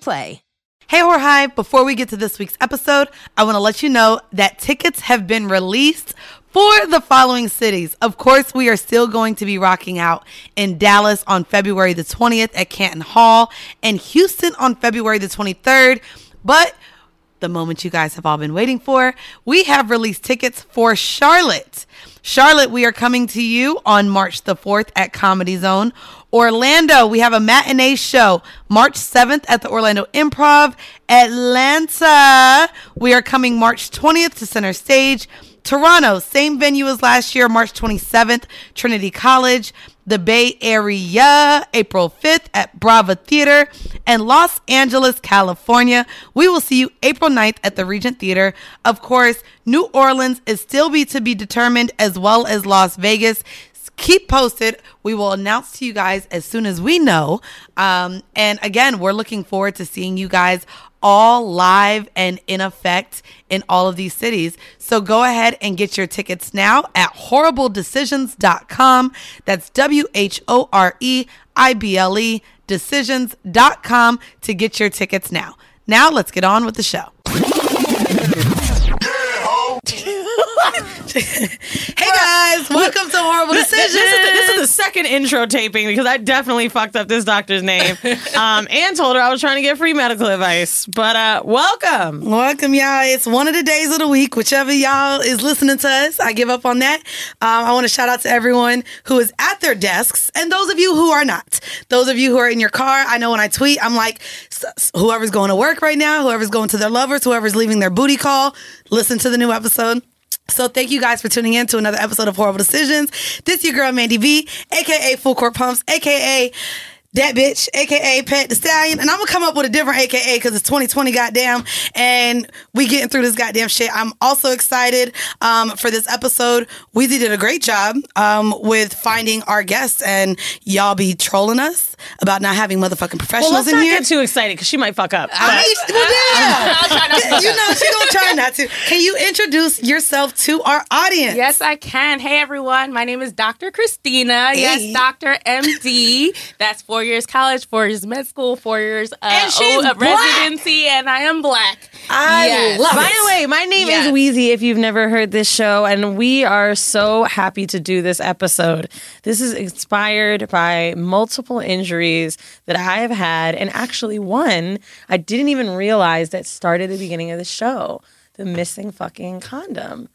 Play. Hey, Horhai, before we get to this week's episode, I want to let you know that tickets have been released for the following cities. Of course, we are still going to be rocking out in Dallas on February the 20th at Canton Hall and Houston on February the 23rd. But the moment you guys have all been waiting for, we have released tickets for Charlotte. Charlotte, we are coming to you on March the 4th at Comedy Zone. Orlando, we have a matinee show March 7th at the Orlando Improv. Atlanta, we are coming March 20th to Center Stage. Toronto, same venue as last year, March 27th, Trinity College. The Bay Area, April 5th at Brava Theater. And Los Angeles, California, we will see you April 9th at the Regent Theater. Of course, New Orleans is still be to be determined, as well as Las Vegas keep posted. We will announce to you guys as soon as we know. Um, and again, we're looking forward to seeing you guys all live and in effect in all of these cities. So go ahead and get your tickets now at horribledecisions.com. That's W H O R E I B L E decisions.com to get your tickets now. Now let's get on with the show. hey guys, welcome to Horrible Decisions. This, is the, this is the second intro taping because I definitely fucked up this doctor's name um, and told her I was trying to get free medical advice. But uh, welcome. Welcome, y'all. It's one of the days of the week, whichever y'all is listening to us. I give up on that. Um, I want to shout out to everyone who is at their desks and those of you who are not. Those of you who are in your car, I know when I tweet, I'm like, whoever's going to work right now, whoever's going to their lovers, whoever's leaving their booty call, listen to the new episode. So thank you guys for tuning in to another episode of Horrible Decisions. This your girl Mandii B, aka Full Court Pumps, aka that bitch, aka Pet the Stallion, and I'm gonna come up with a different aka because it's 2020, goddamn, and we getting through this goddamn shit. I'm also excited um, for this episode. Weezy did a great job um, with finding our guests, and y'all be trolling us about not having motherfucking professionals well, let's in not here. get too excited because she might fuck up. I mean, well, yeah. I'll try not to you know, she gonna try not to. Can you introduce yourself to our audience? Yes, I can. Hey, everyone. My name is Dr. Christina. Hey. Yes, Dr. MD. That's four years college, four years med school, four years uh, And she's black. residency, and I am black. I Yes. love By it. the way, my name Yes. is Weezy if you've never heard this show, and we are so happy to do this episode. This is inspired by multiple injuries that I have had, and actually one I didn't even realize that started at the beginning of the show the missing fucking condom.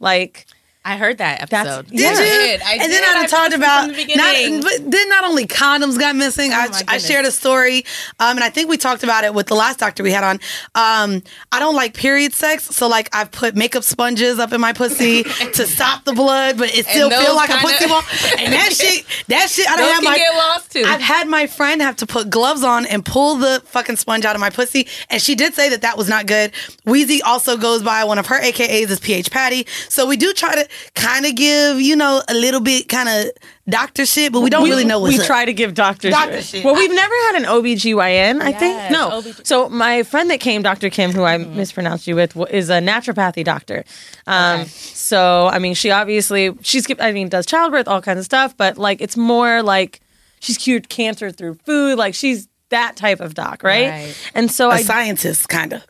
Like, I heard that That's- episode. Did I you? did. I and did. then I I talked about the not, but then not only condoms got missing. I, Oh my I shared a story, um, and I think we talked about it with the last doctor we had on. Um, I don't like period sex, so like I've put makeup sponges up in my pussy to stop the blood, but it still those feel like a kinda- pussy ball. And that shit, that shit, I don't have my. get lost, too. I've had my friend have to put gloves on and pull the fucking sponge out of my pussy, and she did say that that was not good. Weezy also goes by one of her AKAs is PH Patty, so we do try to kind of give, you know, a little bit kind of doctor shit, but we don't really know what's we up. try to give doctor, Doctor shit. shit. Well, we've never had an OBGYN, I think. No. So my friend that came, Dr. Kim, who I mispronounced you with, is a naturopathy doctor. Um, So, I mean, she obviously, she's, I mean, does childbirth, all kinds of stuff, but like, it's more like she's cured cancer through food. Like, she's that type of doc, right? Right. And so a I, scientist, kind of.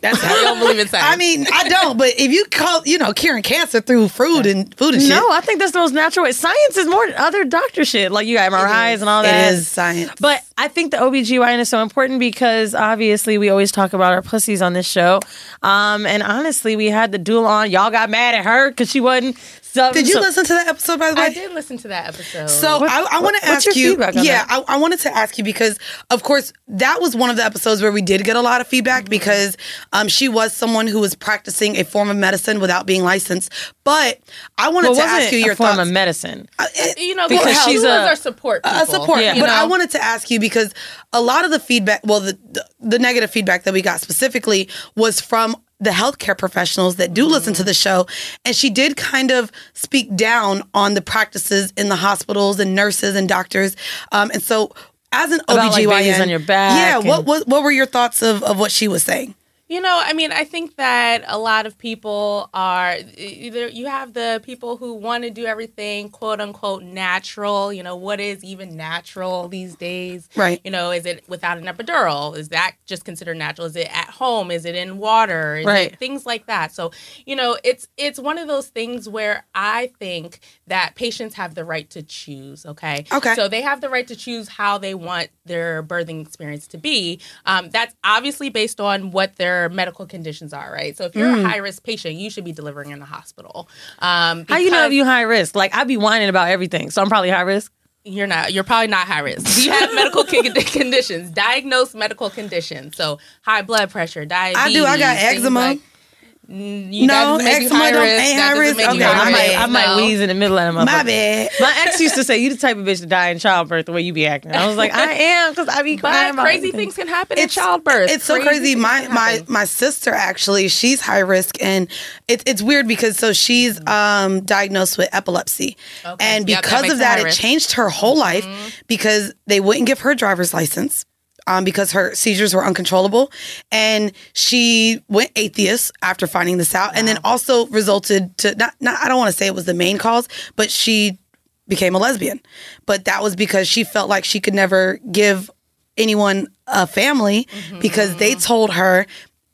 That's I how. don't believe in science. I mean, I don't, but if you call, you know, curing cancer through food and food and shit, no, I think that's the most natural way. Science is more other doctor shit. Like, you got MRIs and all that. it is science. But I think the OBGYN is so important because obviously we always talk about our pussies on this show. Um, and honestly, we had the doula on. Y'all got mad at her because she wasn't. So, Did you so- listen to that episode, by the way? I did listen to that episode. So What- I, I want what- to what's ask your you. feedback on yeah, that? I, I wanted to ask you because, of course, that was one of the episodes where we did get a lot of feedback Mm-hmm. because um, she was someone who was practicing a form of medicine without being licensed. But I wanted well, to ask you your a form thoughts. of medicine. Uh, it- you know, Because because she's she's a- are support people. a support. Yeah. But You I wanted to ask you because a lot of the feedback, well, the, the the negative feedback that we got specifically was from the healthcare professionals that do listen to the show, and she did kind of speak down on the practices in the hospitals and nurses and doctors, um, and so. As an About, like, OBGYN, on your back yeah. What, what what were your thoughts of, of what she was saying? You know, I mean, I think that a lot of people are either you have the people who want to do everything quote unquote natural. You know, what is even natural these days? Right. You know, is it without an epidural? Is that just considered natural? Is it at home? Is it in water? Is Right. It things like that. So, you know, it's it's one of those things where I think that patients have the right to choose. Okay. Okay. So they have the right to choose how they want their birthing experience to be. Um, that's obviously based on what their medical conditions are, right? So if you're Mm. a high risk patient, you should be delivering in the hospital. Um, How you know if you high risk? Like I'd be whining about everything, so I'm probably high risk. you're not? You're probably not high risk. Do you have medical conditions? Diagnosed medical conditions. So high blood pressure, diabetes. I do. I got eczema. like- you- No, that doesn't make you high don't- risk. ain't high risk? Okay, I might. I might No. wheeze in the middle of My motherfucker. bad. My ex used to say, "You the type of bitch to die in childbirth the way you be acting." I was like, "I am," because I be crying But crazy things can happen in childbirth. It's so crazy. My my my sister actually, she's high risk, and it's it's weird because so she's um diagnosed with epilepsy, Mm-hmm. Okay. and Yep, that because of that, it risk. Mm-hmm. changed her whole life because they wouldn't give her driver's license. Um, because her seizures were uncontrollable, and she went atheist after finding this out, and then also resulted to not, not I don't want to say it was the main cause, but she became a lesbian. But that was because she felt like she could never give anyone a family because they told her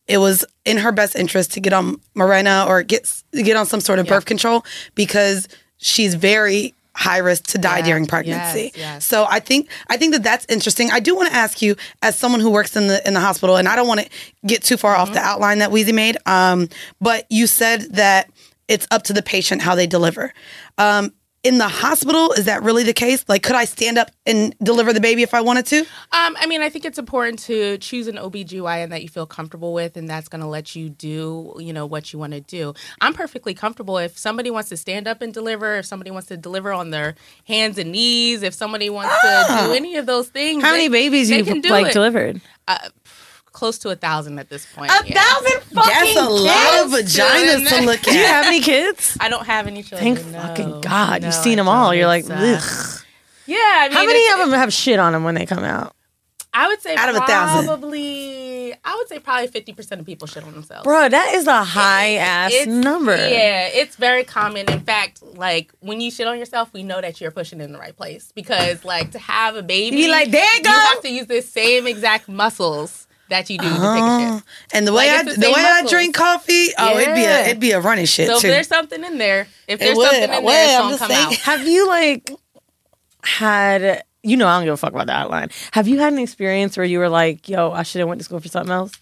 it was in her best interest to get on Mirena or get get on some sort of birth control because she's very high risk to die Yes, during pregnancy. yes, yes. So I think I think that that's interesting. I do want to ask you, as someone who works in the in the hospital, and I don't want to get too far off the Mm-hmm. outline that Weezy made. Um, but you said that it's up to the patient how they deliver. Um, in the hospital, is that really the case? Like, could I stand up and deliver the baby if I wanted to? Um, I mean, I think it's important to choose an OBGYN that you feel comfortable with and that's going to let you do, you know, what you want to do. I'm perfectly comfortable if somebody wants to stand up and deliver, if somebody wants to deliver on their hands and knees, if somebody wants to do any of those things. How they- many babies you can do like it. delivered? Close to a thousand at this point. A yeah. thousand That's a lot of vaginas to look at. Do you have any kids? I don't have any children. Thank no. fucking God. No, You've seen I them all. You're like, ugh. Yeah, I mean, How many of them have shit on them when they come out? I would say Out of a thousand? probably. I would say probably fifty percent of people shit on themselves. Bro, that is a high ass It's- number. Yeah, it's very common. In fact, like when you shit on yourself, we know that you're pushing in the right place because, like, to have a baby, You like, there you go. have to use the same exact muscles that you do to take a shit. And the way Like, I the the way I drink coffee, oh, it'd be a it'd be a running shit So if there's something in there, if there's something in there, it's gonna come saying. out. Have you like had you know I don't give a fuck about the outline. Have you had an experience where you were like, yo, I should have went to school for something else?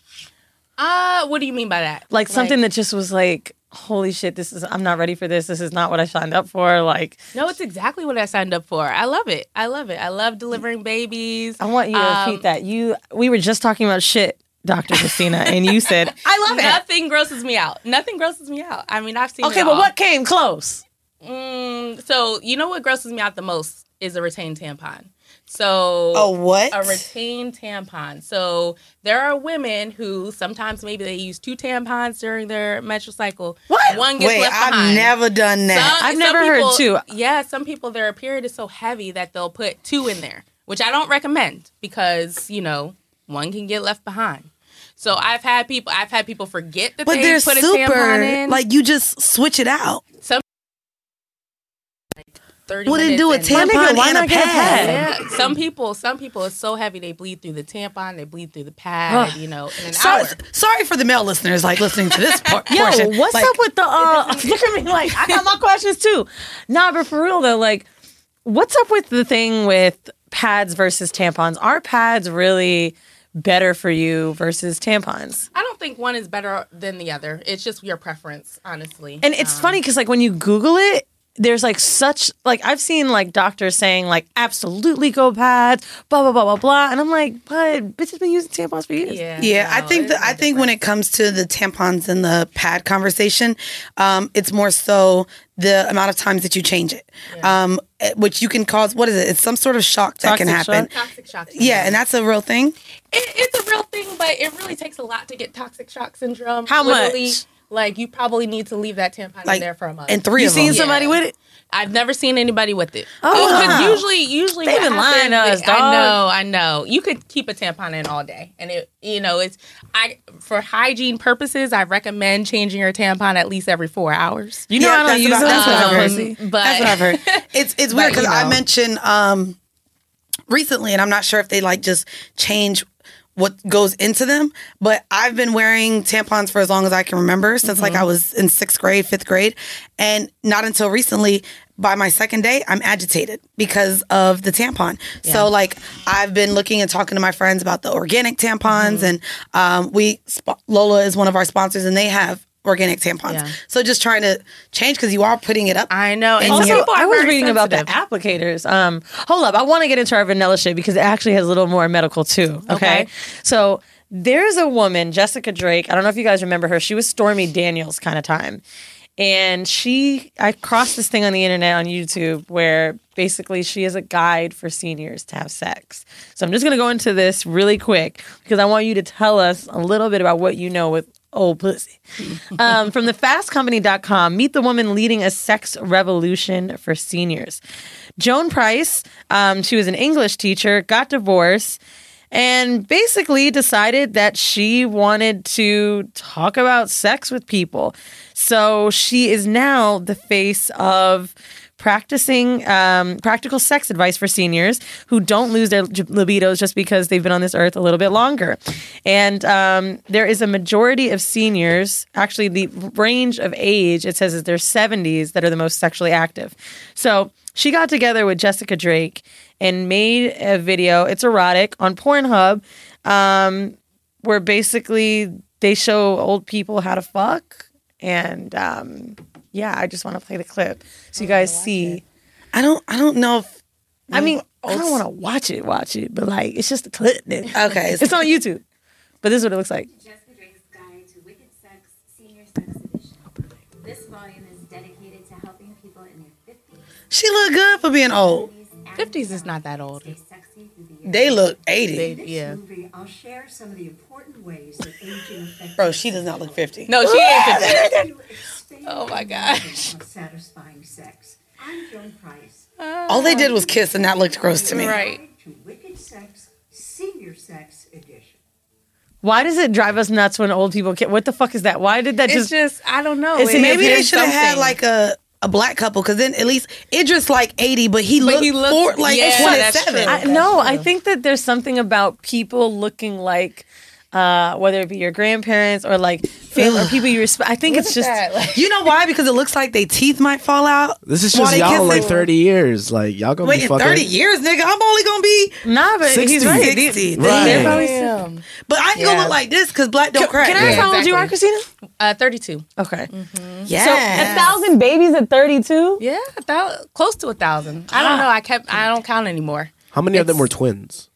Uh, what do you mean by that? Like something that just was like, holy shit, this is I'm not ready for this. This is not what I signed up for. Like No, it's exactly what I signed up for. I love it. I love it. I love delivering babies. I want you to Um, repeat that. You we were just talking about shit, Dr. Christina, and you said, I love it. Nothing grosses me out. Nothing grosses me out. I mean, I've seen. Okay, but all. what came close? Mm, so you know what grosses me out the most is a retained tampon. So a what? A retained tampon. So there are women who sometimes maybe they use two tampons during their menstrual cycle. What? One gets Wait, left I've behind. I've never done that. Some, I've never people, heard two. Yeah, some people their period is so heavy that they'll put two in there, which I don't recommend because you know one can get left behind. So I've had people I've had people forget that but they put super, a tampon in. Like you just switch it out. Some 30 well, then do a tampon nigga, why and a pad. pad. Yeah. Some people, some people, it's so heavy they bleed through the tampon, they bleed through the pad, you know, in an sorry, hour. Sorry for the male listeners, like, listening to this por- Yo, portion. what's like, up with the, uh, look at me, like, I got my questions too. Nah, but for real though, like, what's up with the thing with pads versus tampons? Are pads really better for you versus tampons? I don't think one is better than the other. It's just your preference, honestly. And it's um, funny because, like, when you Google it, there's like such like I've seen like doctors saying like absolutely go pads, blah blah blah blah blah, and I'm like, but bitches been using tampons for years. Yeah, Yeah, I think it's that no I think when it comes to the tampons and the pad conversation, um, it's more so the amount of times that you change it, um, eh, which you can cause. What is it? It's some sort of shock that can Toxic happen. shock? toxic shock. Yeah, and that's a real thing. it, it's a real thing, but it really takes a lot to get toxic shock syndrome. How Literally, much? Like you probably need to leave that tampon Like in there for a month. and three You of seen them. somebody Yeah. with it? I've never seen anybody with it. Oh, Because wow. usually, usually They what been lying to happens- us, dog. I know, I know. You could keep a tampon in all day, and it, you know, it's I for hygiene purposes. I recommend changing your tampon at least every four hours. You know Yeah, I don't that's use about- that's what I've heard. pussy. But That's what I've heard. It's it's weird But, because you I know. mentioned um, recently, and I'm not sure if they like just change what goes into them. But I've been wearing tampons for as long as I can remember, since like Mm-hmm. I was in sixth grade, fifth grade, and not until recently. By my second day, I'm agitated because of the tampon. So, like, I've been looking and talking to my friends about the organic tampons, Mm-hmm. and um, we sp- Lola is one of our sponsors, and they have organic tampons. Yeah. So, just trying to change because you are putting it up. I know. And Also, people are I was very reading about the applicators. Um, hold up, I want to get into our vanilla shit because it actually has a little more medical too. Okay, Okay. so there's a woman, Jessica Drake. I don't know if you guys remember her. She was Stormy Daniels kind of time, and she I crossed this thing on the internet on YouTube where basically she is a guide for seniors to have sex. So I'm just gonna go into this really quick because I want you to tell us a little bit about what you know with old pussy. um, from the fastcompany.com, meet the woman leading a sex revolution for seniors. Joan Price, um, she was an English teacher, got divorced, and basically decided that she wanted to talk about sex with people. So she is now the face of practicing um, practical sex advice for seniors who don't lose their libidos just because they've been on this earth a little bit longer. And um, there is a majority of seniors, actually, the range of age, it says is their 70s that are the most sexually active. So she got together with Jessica Drake and made a video. It's erotic on Pornhub, um, where basically they show old people how to fuck. And um, yeah, I just want to play the clip so you guys see. I don't I don't know if I mean, I don't want to watch it, watch it, but like it's just a clip. nigga. Okay, it's on YouTube. But this is what it looks like. Jessica Drake's Guide to Wicked Sex Senior Sex Edition. This volume is dedicated to helping people in their 50s, she look good for being old. 50s is not that old. Stay sexy through the years. They look 80. They- yeah. movie, I'll share some of the important ways that aging affects Bro, she does not look 50. No, she ain't. 50. you expand Oh my your gosh. satisfying sex. I'm Joan Price. Ah. All they did was kiss and that looked gross to me. Right. To Wicked Sex Senior Sex Edition. Why does it drive us nuts when old people? Can, what the fuck is that? Why did that It's just? just I don't know. It's It- Maybe they should have had something. like a, a black couple because then at least Idris like 80, but he looked he looked- for, like yeah, that's 27. true. I, no, I think that there's something about people looking like, uh, whether it be your grandparents or like family or people you respect. I think it's just. You know why? Because it looks like their teeth might fall out. This is just y'all kissing. like 30 years. Like y'all gonna Wait, be fucking. 30 years, nigga, I'm only gonna be. Nah, but 60. he's right. 60. These- Right. probably- But I ain't gonna look like this because black don't crack. Can I ask Yeah, how old you are. Christina? Uh, 32. Okay. Yeah. So a thousand babies at 32. Yeah, a thou- close to a thousand. I don't know. I kept. I don't count anymore. How many of them were twins?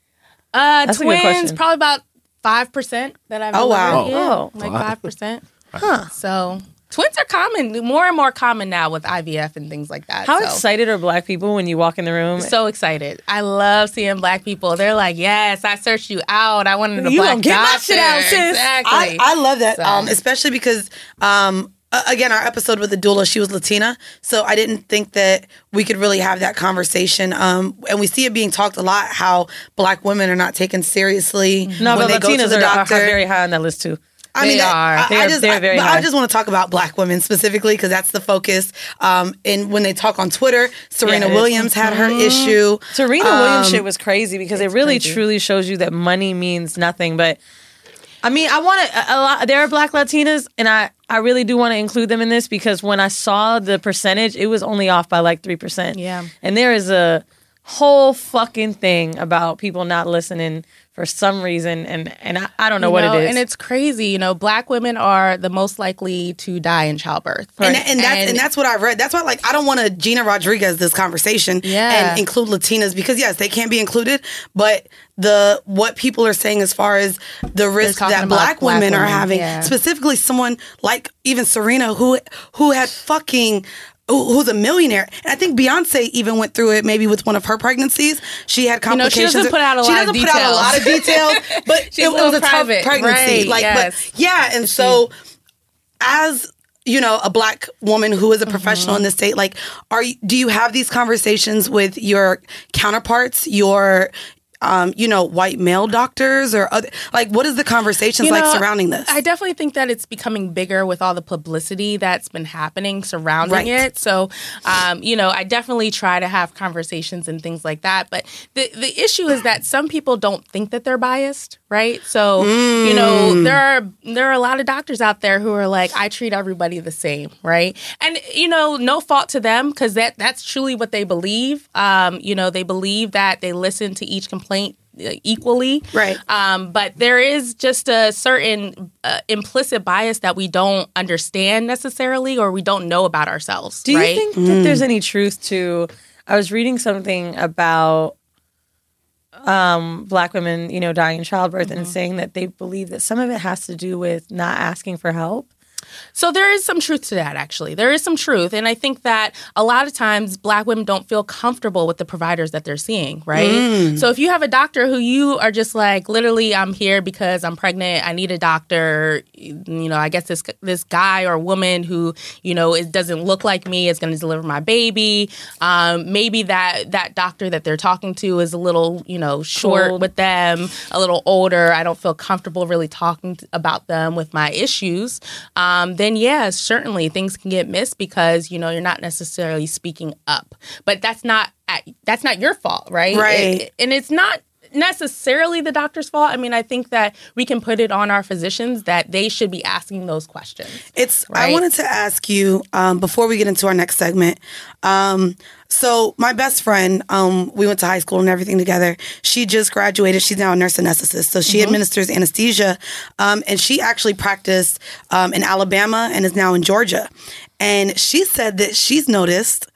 Uh, That's a good twins, question. probably about five percent that I've. Oh, wow. delivered. Yeah, Oh. like five percent. Huh. So Twins are common, more and more common now with IVF and things like that. How so. excited are black people when you walk in the room? So excited! I love seeing black people. They're like, "Yes, I searched you out. I wanted a You black gonna get my shit out, sis. Exactly. I, I love that, So- um, especially because, um, a- again, our episode with the doula, she was Latina, so I didn't think that we could really have that conversation. Um, and we see it being talked a lot how black women are not taken seriously no, when but they go to Latinas the are, are doctor. very high on that list too. I mean, They that- are. I, I They're- just, they're very but. I just want to talk about black women specifically because that's the focus. Um, and when they talk on Twitter, Serena. Williams had her issue. Serena Williams Um, shit was crazy because it really truly shows you that money means nothing. But I mean, I want to a lot. There are Black Latinas, and I I really do want to include them in this because when I saw the percentage, it was only off by like three percent. Yeah. and there is a whole fucking thing about people not listening for some reason, and and I, I don't know You what know, it is. And it's crazy. You know, black women are the most likely to die in childbirth. And, and that's and, that's what I read. That's why, like, I don't want to Gina Rodriguez this conversation Yeah. and include Latinas because yes, they can be included, but the what people are saying as far as the risk that black, black women, are having, yeah. specifically someone like even Serena who who had fucking. Who- Who's a millionaire? And I think Beyonce even went through it. Maybe with one of her pregnancies, she had You know, she complications. doesn't put out a She lot of doesn't put out a lot of details, but She's it, was a private. tough pregnancy. Right, like, yes. but yeah, and mm-hmm. so as you know a black woman who is a professional in mm-hmm. the state like are you, do you have these conversations with your counterparts your um, you know white male doctors or other like what is the conversations You like know, surrounding this I definitely think that it's becoming bigger with all the publicity that's been happening surrounding Right. it. So, um, you know, I definitely try to have conversations and things like that. But the the issue is that some people don't think that they're biased, right? So, you know, there are there are a lot of doctors out there who are like, I treat everybody the same, right? And you know, no fault to them because that that's truly what they believe. Um, you know, they believe that they listen to each complaint uh, equally, Right. um, but there is just a certain uh, implicit bias that we don't understand necessarily, or we don't know about ourselves. Do you right? think that there's any truth to? I was reading something about um, black women, you know, dying in childbirth, and saying that they believe that some of it has to do with not asking for help. So there is some truth to that, actually. There is some truth. And I think that a lot of times black women don't feel comfortable with the providers that they're seeing, right? So if you have a doctor who you are just like, literally, I'm here because I'm pregnant, I need a doctor, you know, I guess this this guy or woman who, you know, it doesn't look like me is going to deliver my baby. Um, maybe that that doctor that they're talking to is a little, you know, short Cold. with them, a little older. I don't feel comfortable really talking about them with my issues. Um, then yeah, certainly things can get missed because you know you're not necessarily speaking up. But that's not at, that's not your fault, right? Right. It- and it's not necessarily the doctor's fault. I mean, I think that we can put it on our physicians that they should be asking those questions. It's. Right? I wanted to ask you um, before we get into our next segment. Um, so my best friend, um, we went to high school and everything together. She just graduated. She's now a nurse anesthetist. So she administers anesthesia, um, and she actually practiced um, in Alabama and is now in Georgia. And she said that she's noticed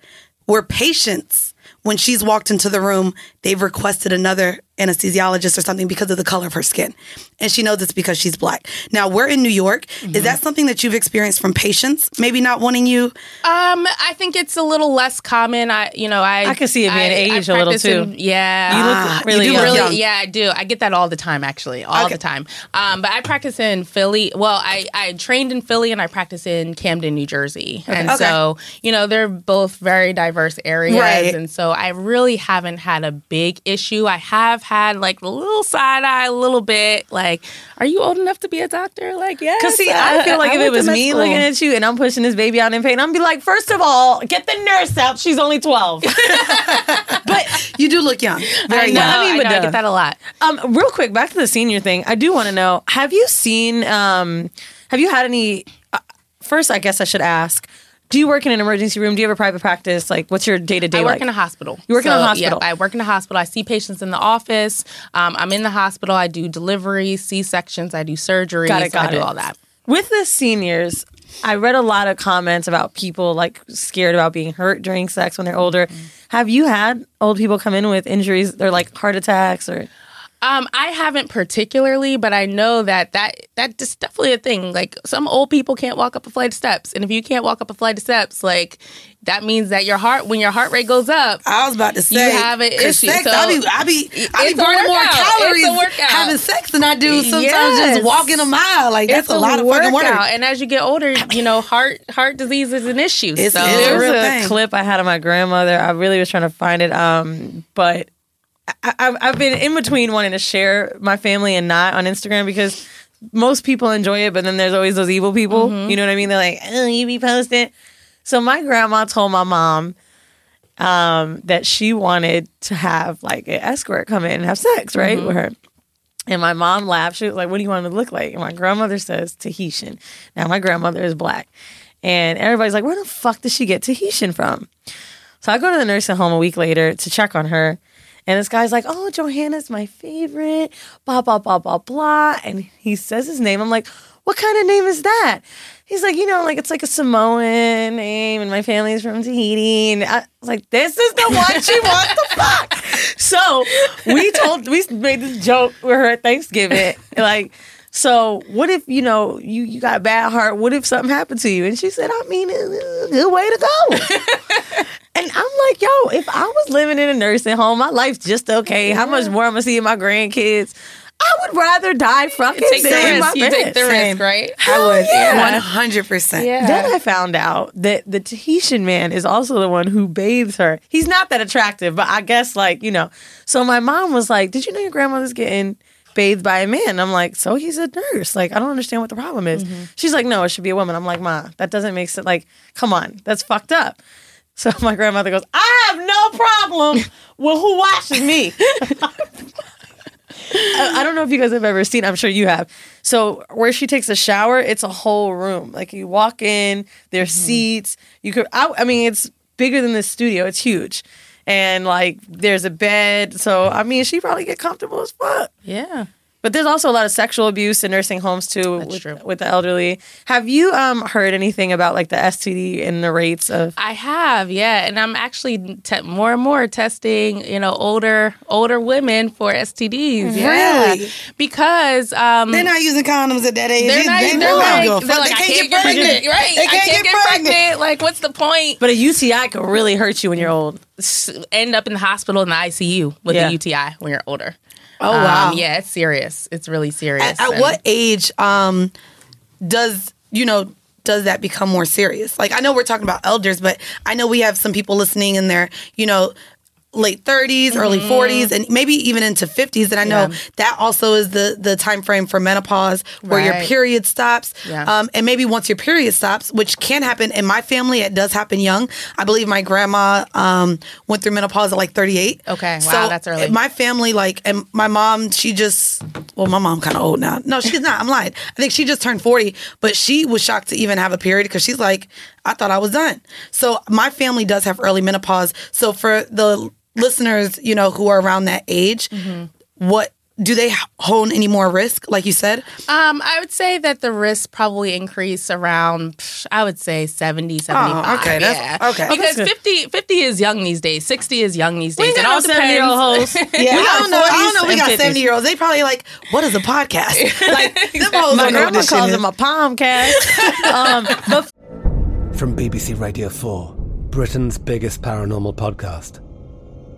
where patients, when she's walked into the room, they've requested another anesthesiologist or something because of the color of her skin. And she knows it's because she's black. Now, we're in New York. Is that something that you've experienced from patients? Maybe not wanting you? Um, I think it's a little less common. I, you know, I I can see it being I- I aged a little, too. in- yeah, You look Ah, really you do young. look really, young. yeah, I do. I get that all the time, actually, all Okay. the time. Um, but I practice in Philly. Well, I, I trained in Philly and I practice in Camden, New Jersey, and Okay. so you know they're both very diverse areas, Right. and so I really haven't had a big issue. I have had like a little side eye, a little bit. Like, are you old enough to be a doctor? Like, yes. Cause see, I feel like if went it was me school. looking at you and I'm pushing this baby out in pain, I'm be like, first of all, get the nurse out. She's only twelve. but You do look young. Very I know, young. I mean, I, but know, I get that a lot. Um, real quick, back to the senior thing. I do want to know: Have you seen? Um, have you had any? Uh, first, I guess I should ask: Do you work in an emergency room? Do you have a private practice? Like, what's your day to day I work like? in a hospital. You work in a hospital. Yeah, I work in a hospital. I see patients in the office. Um, I'm in the hospital. I do deliveries, C sections. I do surgeries. Got it, got I do it. all that. With the seniors, I read a lot of comments about people like scared about being hurt during sex when they're older. Mm-hmm. Have you had old people come in with injuries or like heart attacks or? Um, I haven't particularly, but I know that that that's definitely a thing. Like some old people can't walk up a flight of steps, and if you can't walk up a flight of steps, like that means that your heart, when your heart rate goes up, I was about to say you have an 'cause issue. Sex, So I be, I be, I it's be burning more workout. It's a calories having sex than I do sometimes Yes. just walking a mile. Like that's it's a lot of fucking work. workout. And as you get older, you know, heart heart disease is an issue. It's- so it's a There's real a thing. clip I had of my grandmother. I really was trying to find it, um, but I, I've, I've been in between wanting to share my family and not on Instagram because most people enjoy it, but then there's always those evil people. Mm-hmm. You know what I mean? They're like, "Oh, you be posting." So my grandma told my mom um, that she wanted to have like an escort come in and have sex, right, Mm-hmm. with her. And my mom laughed. She was like, "What do you want him to look like?" And my grandmother says Tahitian. Now my grandmother is black, and everybody's like, "Where the fuck did she get Tahitian from?" So I go to the nursing home a week later to check on her. And this guy's like, oh, Johanna's my favorite, blah, blah, blah, blah, blah. And he says his name. I'm like, what kind of name is that? He's like, you know, like it's like a Samoan name, and my family's from Tahiti. And I was like, this is the one she wants to fuck. So we told, we made this joke with her at Thanksgiving. Like, so what if, you know, you, you got a bad heart? What if something happened to you? And she said, I mean, it's a good way to go. And I'm like, yo, if I was living in a nursing home, my life's just okay. How much more I'm gonna see my grandkids? I would rather die fucking take the than my risk. You take the risk, right? I would yeah. one hundred percent. Yeah. Then I found out that the Tahitian man is also the one who bathes her. He's not that attractive, but I guess like, you know. So my mom was like, Did you know your grandmother's getting bathed by a man? I'm like, so he's a nurse. Like, I don't understand what the problem is. Mm-hmm. She's like, no, it should be a woman. I'm like, ma, that doesn't make sense. Like, come on, that's fucked up. So my grandmother goes, I have no problem with who washes me. I, I don't know if you guys have ever seen. I'm sure you have. So where she takes a shower, it's a whole room. Like you walk in, there's mm-hmm. seats. You could. I, I mean, it's bigger than this studio. It's huge, and like there's a bed. So I mean, she probably get comfortable as fuck. Yeah. But there's also a lot of sexual abuse in nursing homes too with, with the elderly. Have you um heard anything about like the STD and the rates of? I have, yeah, and I'm actually te- more and more testing, you know, older older women for STDs. Yeah, Really? because um, They're not using condoms at that age. they're not. They They're don't like, they're like, They I can't can't get pregnant. Right? They I can't can't get get pregnant. pregnant. Like, what's the point? But a UTI could really hurt you when you're old. S- End up in the hospital in the ICU with Yeah. a UTI when you're older. Oh wow. Um, yeah, it's serious. It's really serious. At, at what age um does you know does that become more serious? Like I know we're talking about elders, but I know we have some people listening and they're you know late 30s, early 40s, and maybe even into 50s. And I know Mm-hmm. Yeah. that also is the the time frame for menopause where your period stops. Yeah. Um, and maybe once your period stops, which can happen in my family, it does happen young. I believe my grandma um, went through menopause at like 38. Okay. Wow, that's early. My family, like, and my mom, she just, well, my mom kind of old now. No, she's not. I'm lying. I think she just turned 40, but she was shocked to even have a period because she's like, I thought I was done. So my family does have early menopause. So for the listeners, you know, who are around that age, Mm-hmm. what do they hone any more risk, like you said? Um, I would say that the risk probably increase around, I would say 70, 75. Oh, okay, that's- yeah. okay. Because good. 50, 50 is young these days. 60 is young these days. ain't It got all no 70-year-old depends. hoes. Yeah, I got don't know. I don't know. We got 50s. 70 year olds. They probably like, what is a podcast? like, them hoes My don't know what grandma calls is. him a palmcast. um, but From BBC Radio 4, Britain's biggest paranormal podcast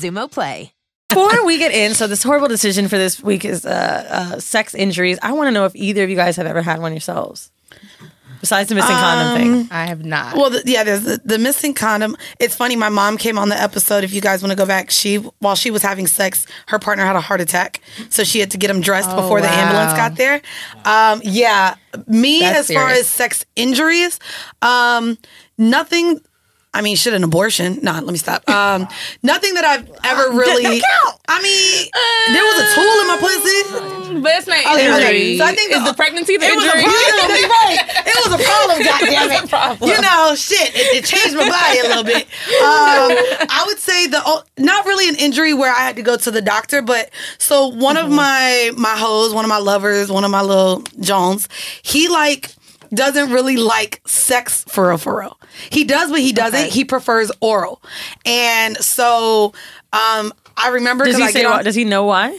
Xumo Play. Before we get in, so this horrible decision for this week is uh, uh, sex injuries. I want to know if either of you guys have ever had one yourselves, besides the missing condom thing. I have not. Well, the, yeah, there's the, the missing condom. It's funny. My mom came on the episode. If you guys want to go back, she while she was having sex, her partner had a heart attack, so she had to get him dressed Oh, before the wow. ambulance got there. Um, yeah, me That's as far serious. as sex injuries, um, nothing. I mean, shit, an abortion. Nah, let me stop. Um, nothing that I've ever really. I mean, there was a tool in my pussy. But it's not Okay, injury. okay. So I think is the- the pregnancy the It was a problem. That's right. It was a problem. Goddamn it! It's a problem. You know, shit. It, it changed my body a little bit. Um, I would say the oh, not really an injury where I had to go to the doctor, but so one Mm-hmm. of my my hoes, one of my lovers, one of my little Jones, he like doesn't really like sex for real for real. He does, but he doesn't. He prefers oral, and so um, I remember Does he I say on- Does he know why?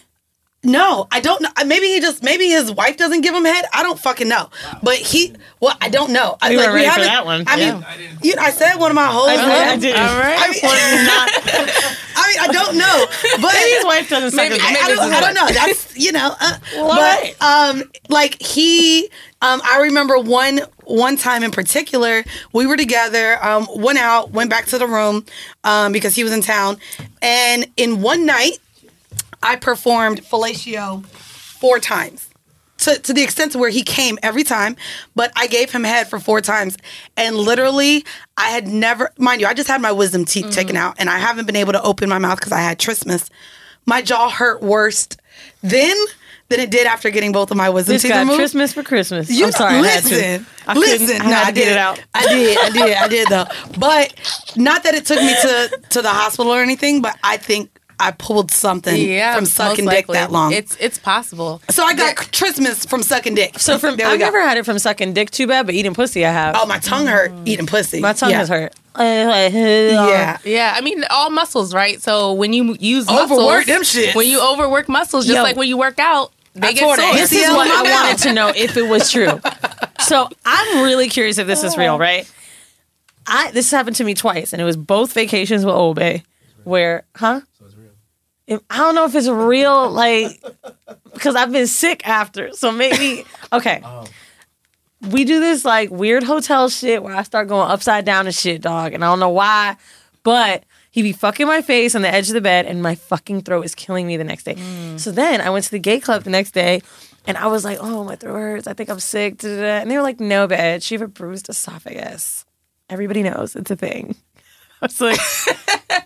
No, I don't know. Maybe he just maybe his wife doesn't give him head. I don't fucking know. But he, well, I don't know. I, You weren't ready for that one. I Yeah. mean, you, I said one of my whole. I did, I did. All right. I mean, I mean, I don't know. But Maybe his wife doesn't suck Maybe, I, maybe I don't, I don't know. That's you know. Uh, Well, but right. um, like he, um, I remember one one time in particular, we were together. Um, went out, went back to the room, um, because he was in town, and in one night, I performed fellatio four times. To, to the extent to where he came every time, but I gave him head for four times. And literally, I had never, mind you, I just had my wisdom teeth mm-hmm. taken out and I haven't been able to open my mouth because I had trismus. My jaw hurt worse then than it did after getting both of my wisdom This teeth got removed. Christmas for Christmas. You I'm sorry. I had to. listen, I couldn't- listen. I no, I did it out. I did. I did. I did though. But not that it took me to to the hospital or anything. But I think I pulled something Yeah, from sucking dick that long. It's it's possible. so I got trismus from sucking dick. So from there I've go. never had it from sucking dick too bad, but eating pussy I have. Oh, my tongue hurt eating pussy. My tongue Yeah. has hurt. Uh, yeah. Yeah, I mean all muscles, right? So when you use Overwork muscles, them shits. when you overwork muscles, just Yo. like when you work out, they I get sore. This is what I wanted to know if it was true. so I'm really curious if this is real, right? I this happened to me twice, and it was both vacations with Old Bay, where, huh? If- I don't know if it's real, like, because I've been sick after. So maybe, okay. Oh. We do this like weird hotel shit where I start going upside down and shit, dog. And I don't know why, but he be fucking my face on the edge of the bed and my fucking throat is killing me the next day. Mm. So then I went to the gay club the next day and I was like, oh, my throat hurts. I think I'm sick. da, da, da. And they were like, no, bitch. You have a bruised esophagus. Everybody knows it's a thing. I was like,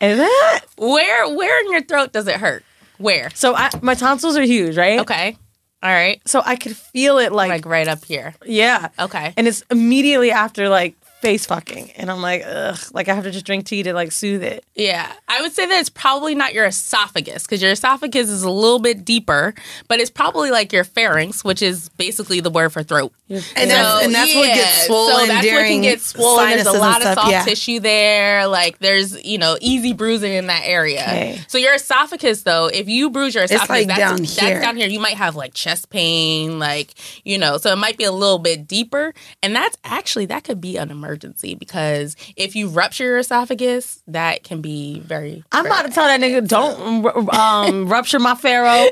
is that? Where where in your throat does it hurt? Where? So I, my tonsils are huge, right? Okay. All right. So I could feel it like, Like right up here. yeah. Okay. And it's immediately after like face fucking. And I'm like, ugh, like I have to just drink tea to like soothe it. Yeah, I would say that it's probably not your esophagus because your esophagus is a little bit deeper, but it's probably like your pharynx, which is basically the word for throat. And that's, and that's what gets yeah, swollen So that's what during can get swollen. There's a sinuses and lot of soft yeah. tissue there. Like there's you know easy bruising in that area. Okay. So your esophagus, though, if you bruise your esophagus, like that's, down that's here. down here. You might have like chest pain, like you know. So it might be a little bit deeper, and that's actually that could be an emergency because if you rupture your esophagus, that can be very. I'm very about to tell that nigga don't um, rupture my pharaoh,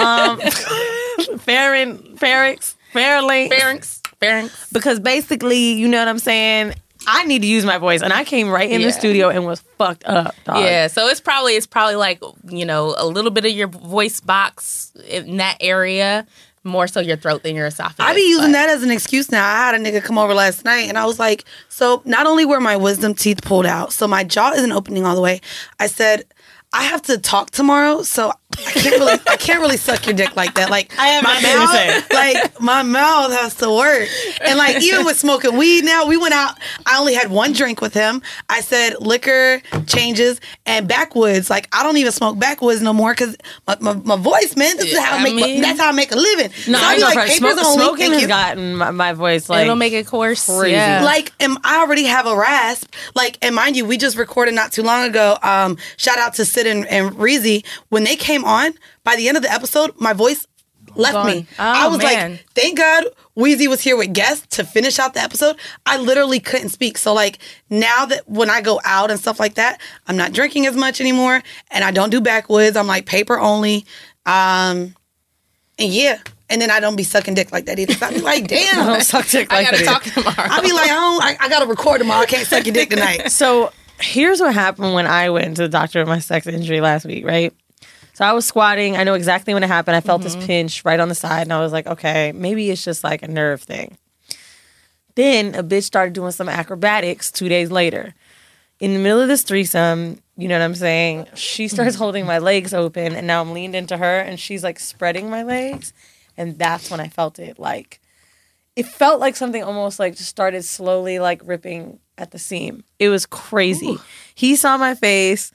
um, pharynx, pharynx, pharynx, pharynx, pharynx. because basically, you know what I'm saying. I need to use my voice, and I came right in Yeah. the studio and was fucked up. Dog. Yeah, so it's probably it's probably like you know a little bit of your voice box in that area, more so your throat than your esophagus. I be using but- that as an excuse now. I had a nigga come over last night and I was like, so not only were my wisdom teeth pulled out, so my jaw isn't opening all the way. I said, I have to talk tomorrow. So I can't really I can't really suck your dick like that. Like I have my nothing to say. mouth, like my mouth has to work. And like even with smoking weed now, we went out. I only had one drink with him. I said liquor changes and backwoods. Like I don't even smoke backwoods no more because my, my, my voice, man. This is how I I make. mean- that's how I make a living. No, So I I be like papers smoke, only. smoking has you. gotten my, my voice like It'll make it coarse. crazy. Yeah. Like, um, I already have a rasp. Like, and mind you, we just recorded not too long ago. Um, shout out to Sid and, and Reezy. When they came on, by the end of the episode, my voice left Gone. me. Oh, I was man. like, thank God Weezy was here with guests to finish out the episode. I literally couldn't speak. So, like, now that when I go out and stuff like that, I'm not drinking as much anymore and I don't do backwoods. I'm like paper only. Um, and yeah. And then I don't be sucking dick like that either. So I be like, damn. I don't suck dick I gotta that. talk tomorrow. I be like, I don't. I, I gotta record tomorrow. I can't suck your dick tonight. So here's what happened when I went to the doctor with my sex injury last week, right? So I was squatting. I know exactly when it happened. I felt this mm-hmm. pinch right on the side, and I was like, okay, maybe it's just like a nerve thing. Then a bitch started doing some acrobatics two days later. In the middle of this threesome, you know what I'm saying? She starts mm-hmm. holding my legs open, and now I'm leaned into her, and she's like spreading my legs. And that's when I felt it like, it felt like something almost like just started slowly like ripping at the seam. It was crazy. He saw my face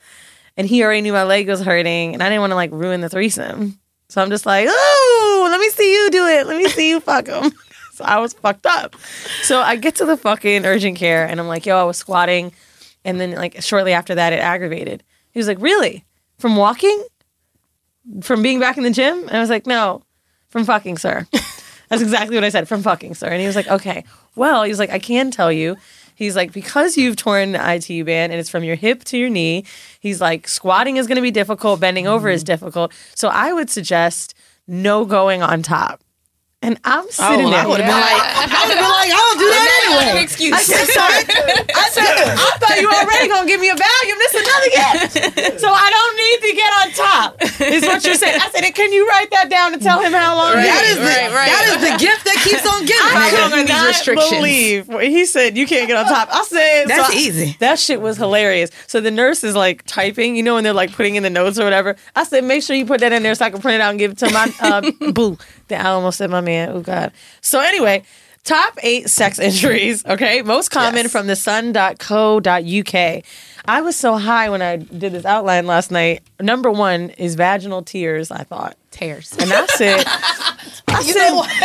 and he already knew my leg was hurting and I didn't want to like ruin the threesome. So I'm just like, oh, let me see you do it. Let me see you fuck him. so I was fucked up. So I get to the fucking urgent care and I'm like, yo, I was squatting. And then like shortly after that, it aggravated. He was like, really? From walking? From being back in the gym? And I was like, no, from fucking, sir. That's exactly what I said, from fucking, sir. And he was like, okay. Well, he was like, I can tell you. He's like, because you've torn the ITU band and it's from your hip to your knee, he's like, squatting is going to be difficult, bending over is mm. difficult. So I would suggest no going on top. And I'm sitting Oh, there. I would have been like, I would have been like, I don't do that anyway. an excuse. I said, sorry. I said, I thought you were already gonna give me a Valium. This is another gift, so I don't need to get on top. Is what you're saying? I said, can you write that down and tell him how long? Right, That is is? the right, right. that is the gift that keeps on giving. I nigga. could these not restrictions. believe what he said you can't get on top. I said That's so I- easy. That shit was hilarious. So the nurse is like typing, you know, when they're like putting in the notes or whatever. I said, make sure you put that in there so I can print it out and give it to my uh, boo. Then I almost said my man. Oh God. So anyway. Top eight sex injuries, okay? Most common Yes. from the sun.co.uk. I was so high when I did this outline last night. Number one is vaginal tears, I thought. Tears. And I said, I You said, know what?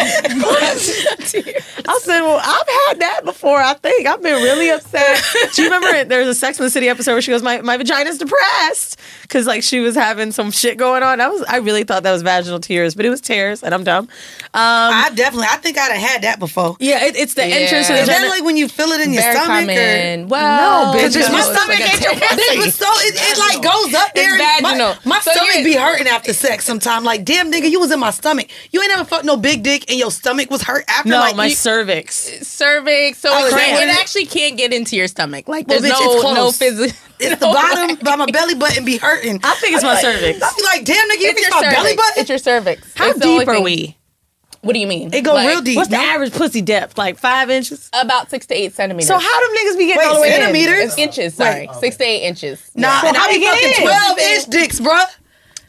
I said, well, I've had that before. I think I've been really upset. Do you remember there's a Sex and the City episode where she goes, my my vagina's depressed because like she was having some shit going on. I was I really thought that was vaginal tears, but it was tears, and I'm dumb. Um, I definitely. I think I'd have had that before. yeah, it, it's the Yeah. entrance to the Is that vagina. like when you feel it in your Very stomach? Or, common. Well, No, bitch, Cause it's my just stomach like ain't your tail. Bitch, but so it, it like goes up there. It's and my- My, So stomach be hurting after sex sometimes. Like, damn nigga, you was in my stomach. You ain't never fucked no big dick and your stomach was hurt after. no, like, my you- cervix. cervix. So Oh, it, is that can't- what it it is? actually can't get into your stomach. Like Well, there's bitch, it's no no close. physical. It's the bottom by my belly button be hurting. I think it's my cervix. I be like, damn nigga, you It's reach your my belly button. It's your cervix. How It's deep are thing. we? What do you mean? It go Like, real deep. What's the no? average pussy depth? Like five inches. About six to eight centimeters. So how them niggas be getting Wait, all the way in? centimeters? It's inches. Sorry, six to eight inches. Nah, So and how I be fucking in? twelve inch dicks, bruh.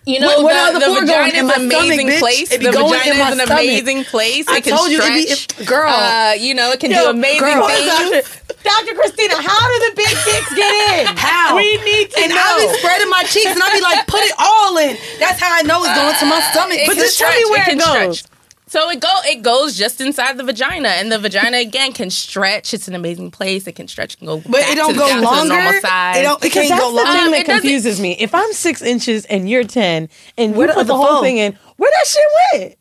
You know, What- what the, the the vagina in is an stomach, amazing bitch? place. The vagina is an stomach. amazing place. I it can told you, it be- stretch. girl. Uh, you know, it can do amazing girl, things. Dr. Christina, how do the big dicks get in? How? We need to and know. I be spreading my cheeks and I'll be like, put it all in. That's how I know it's going to my stomach. But just tell me where it it goes. stretch. So it go it goes just inside the vagina, and the vagina again can stretch. It's an amazing place. It can stretch. Can go, But back it don't to, go down to the longer. normal size. It don't. It can't that's go the longer. thing Um, that it confuses me. If I'm six inches and you're ten, and Where you the put the other whole thing in, where that shit went?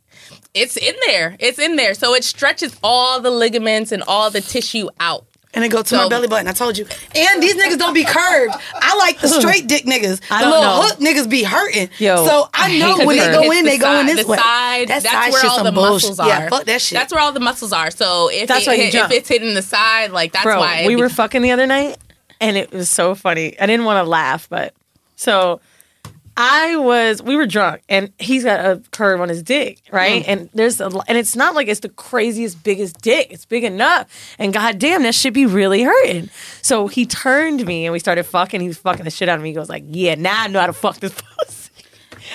It's in there. It's in there. So it stretches all the ligaments and all the tissue out. And it go to my belly button. I told you. And these niggas don't be curved. I like the straight dick niggas. I The don't little know. hook niggas be hurting. Yo, so I I know hate when they go in, the they go in this the way. Side, That that's side where all some the bullshit. muscles are. Yeah, fuck that shit. That's where all the muscles are. So if That's it why you hit, if it's hitting the side, like that's Bro, why it we were fucking the other night, and it was so funny. I didn't want to laugh, but so I was. We were drunk, and he's got a curve on his dick, right? Mm. And there's a, and it's not like it's the craziest biggest dick. It's big enough, and goddamn, that should be really hurting. So he turned me, and we started fucking. He was fucking the shit out of me. He goes like, "Yeah, now I know how to fuck this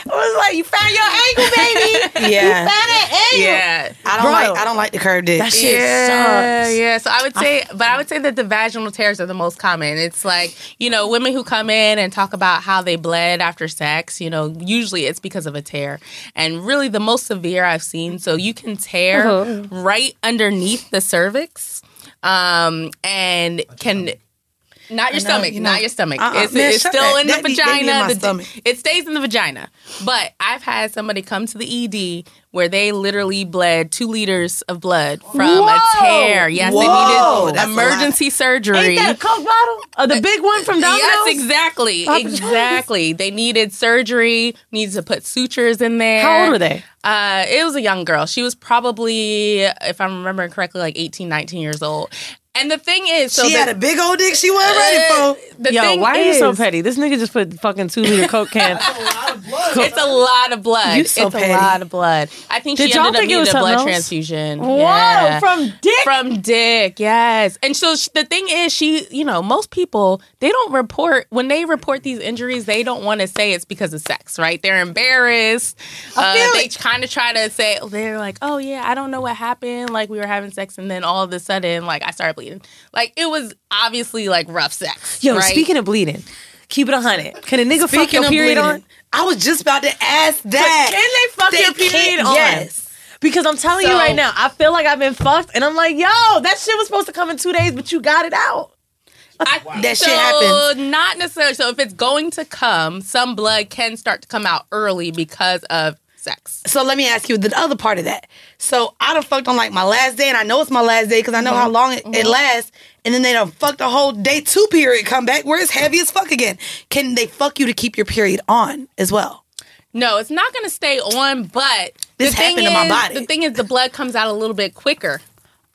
pussy." was like, you found your ankle, baby. Yeah. You found that ankle. Yeah. I don't Bro. like I don't like the curved dick. That shit yeah, sucks. yeah. So I would say, but I would say that the vaginal tears are the most common. It's like you know, women who come in and talk about how they bled after sex. You know, usually it's because of a tear, and really the most severe I've seen. So you can tear Uh-huh. right underneath the cervix, um, and can. Not your stomach, you know. not your stomach. Uh-uh. It's, Man, it's still that. in the That be- be in vagina. my The- stomach. it stays in the vagina. But I've had somebody come to the ED where they literally bled two liters of blood from a tear. Yes, Whoa, they needed that's a emergency surgery. Ain't that a Coke bottle? Uh, the big one from Domino's? Yes, exactly. Papa Exactly. They needed surgery, needed to put sutures in there. How old were they? Uh, it was a young girl. She was probably, if I'm remembering correctly, like 18, 19 years old. And the thing is, so she the- had a big old dick she wasn't ready for. the Yo, thing why are you so is- petty? This nigga just put fucking two liter Coke can. It's a lot of blood. You so it's petty. a lot of blood. I think Did she y'all ended up think it needing a blood something else? transfusion. Whoa, Yeah. from dick? From dick, yes. And so sh- the thing is, she, you know, most people they don't report when they report these injuries. They don't want to say it's because of sex, right? They're embarrassed. Uh, feel they it. kind of try to say they're like, oh yeah, I don't know what happened. Like we were having sex, and then all of a sudden, like I started bleeding. Like it was obviously like rough sex. Yo, right? speaking of bleeding, keep it a hundred. Can a nigga fuck Speaking your of period bleeding, on? I was just about to ask that. Can they fuck They your period on? Yes. Because I'm telling you right now, I feel like I've been fucked, and I'm like, yo, that shit was supposed to come in two days, but you got it out. I, That shit so, happens. Not necessarily. So if it's going to come, some blood can start to come out early because of sex. So let me ask you the other part of that. So I done fucked on like my last day, and I know it's my last day because I know Mm-hmm. how long it, it lasts. And then they done fucked the whole day two period come back where it's heavy as fuck again. Can they fuck you to keep your period on as well? No, it's not going to stay on, but This the thing happened to my is- body. The thing is, the blood comes out a little bit quicker.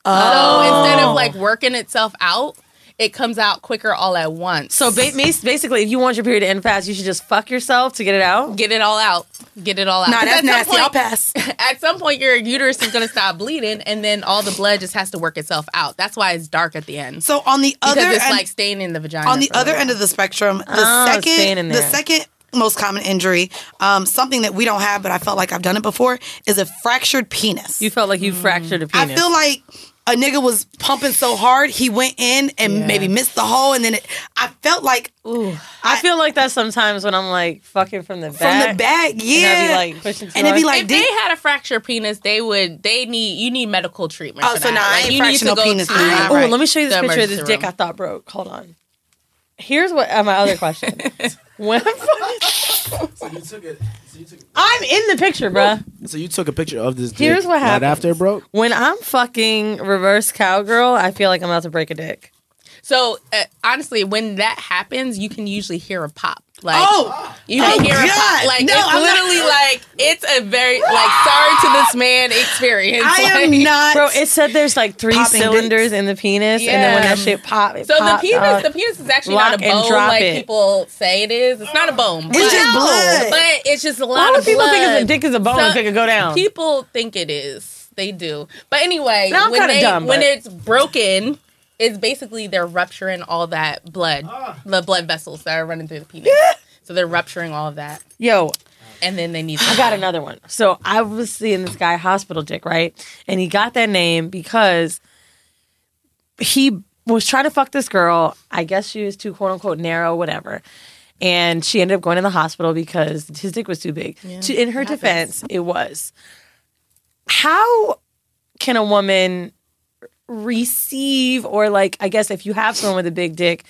Oh. So instead of like working itself out, it comes out quicker all at once. So ba- basically, if you want your period to end fast, you should just fuck yourself to get it out. get it all out. Get it all out. Nah, 'Cause that's at some nasty. point- I'll pass. At some point, your uterus is going to stop bleeding, and then all the blood just has to work itself out. That's why it's dark at the end. So on the other because it's end, like staying in the vagina. on the other end of the spectrum, the Oh, it's in second the second most common injury, um, something that we don't have, but I felt like I've done it before, is a fractured penis. You felt like you fractured a penis. I feel like a nigga was pumping so hard he went in and maybe missed the hole, and then it, I felt like Ooh, I feel like that sometimes when I'm like fucking from the back. from the back, And yeah. I be like pushing and it'd be like, if they had a fractured penis, they would. They need. You need medical treatment. Oh, for so that. nah, I Like, ain't you need fractured to no go penis to- either. Right. Oh, let me show you this The picture of this emergency dick I thought broke. Hold on. Here's what uh, my other question. when So you took it. So you took it. I'm in the picture, bruh. So you took a picture of this. Here's dick what right happened. after it broke. When I'm fucking reverse cowgirl, I feel like I'm about to break a dick. So uh, honestly, when that happens, you can usually hear a pop. Like Oh! you can Oh, hear a pop. Like No, it's I'm not- literally like it's a very like sorry to this man experience. I am not. Bro, it said there's like three Popping cylinders in the penis, and then when that shit pop, it pops. So the penis, out. the penis is actually not a bone drop like it. people say it is. It's not a bone. It's but- just blood. But it's just a lot Why of would people think blood. if a dick is a bone So- if it could go down? People think it is. They do. But anyway, No, when they dumb, when but- it's broken, it's basically they're rupturing all that blood, ah. the blood vessels that are running through the penis. Yeah. so they're rupturing all of that, Yo, and then they need. I got another one. So I was seeing this guy hospital dick, right? And he got that name because he was trying to fuck this girl. I guess she was too quote unquote narrow, whatever. And she ended up going to the hospital because his dick was too big. To, in her defense, it was. How can a woman receive, or like, I guess if you have someone with a big dick,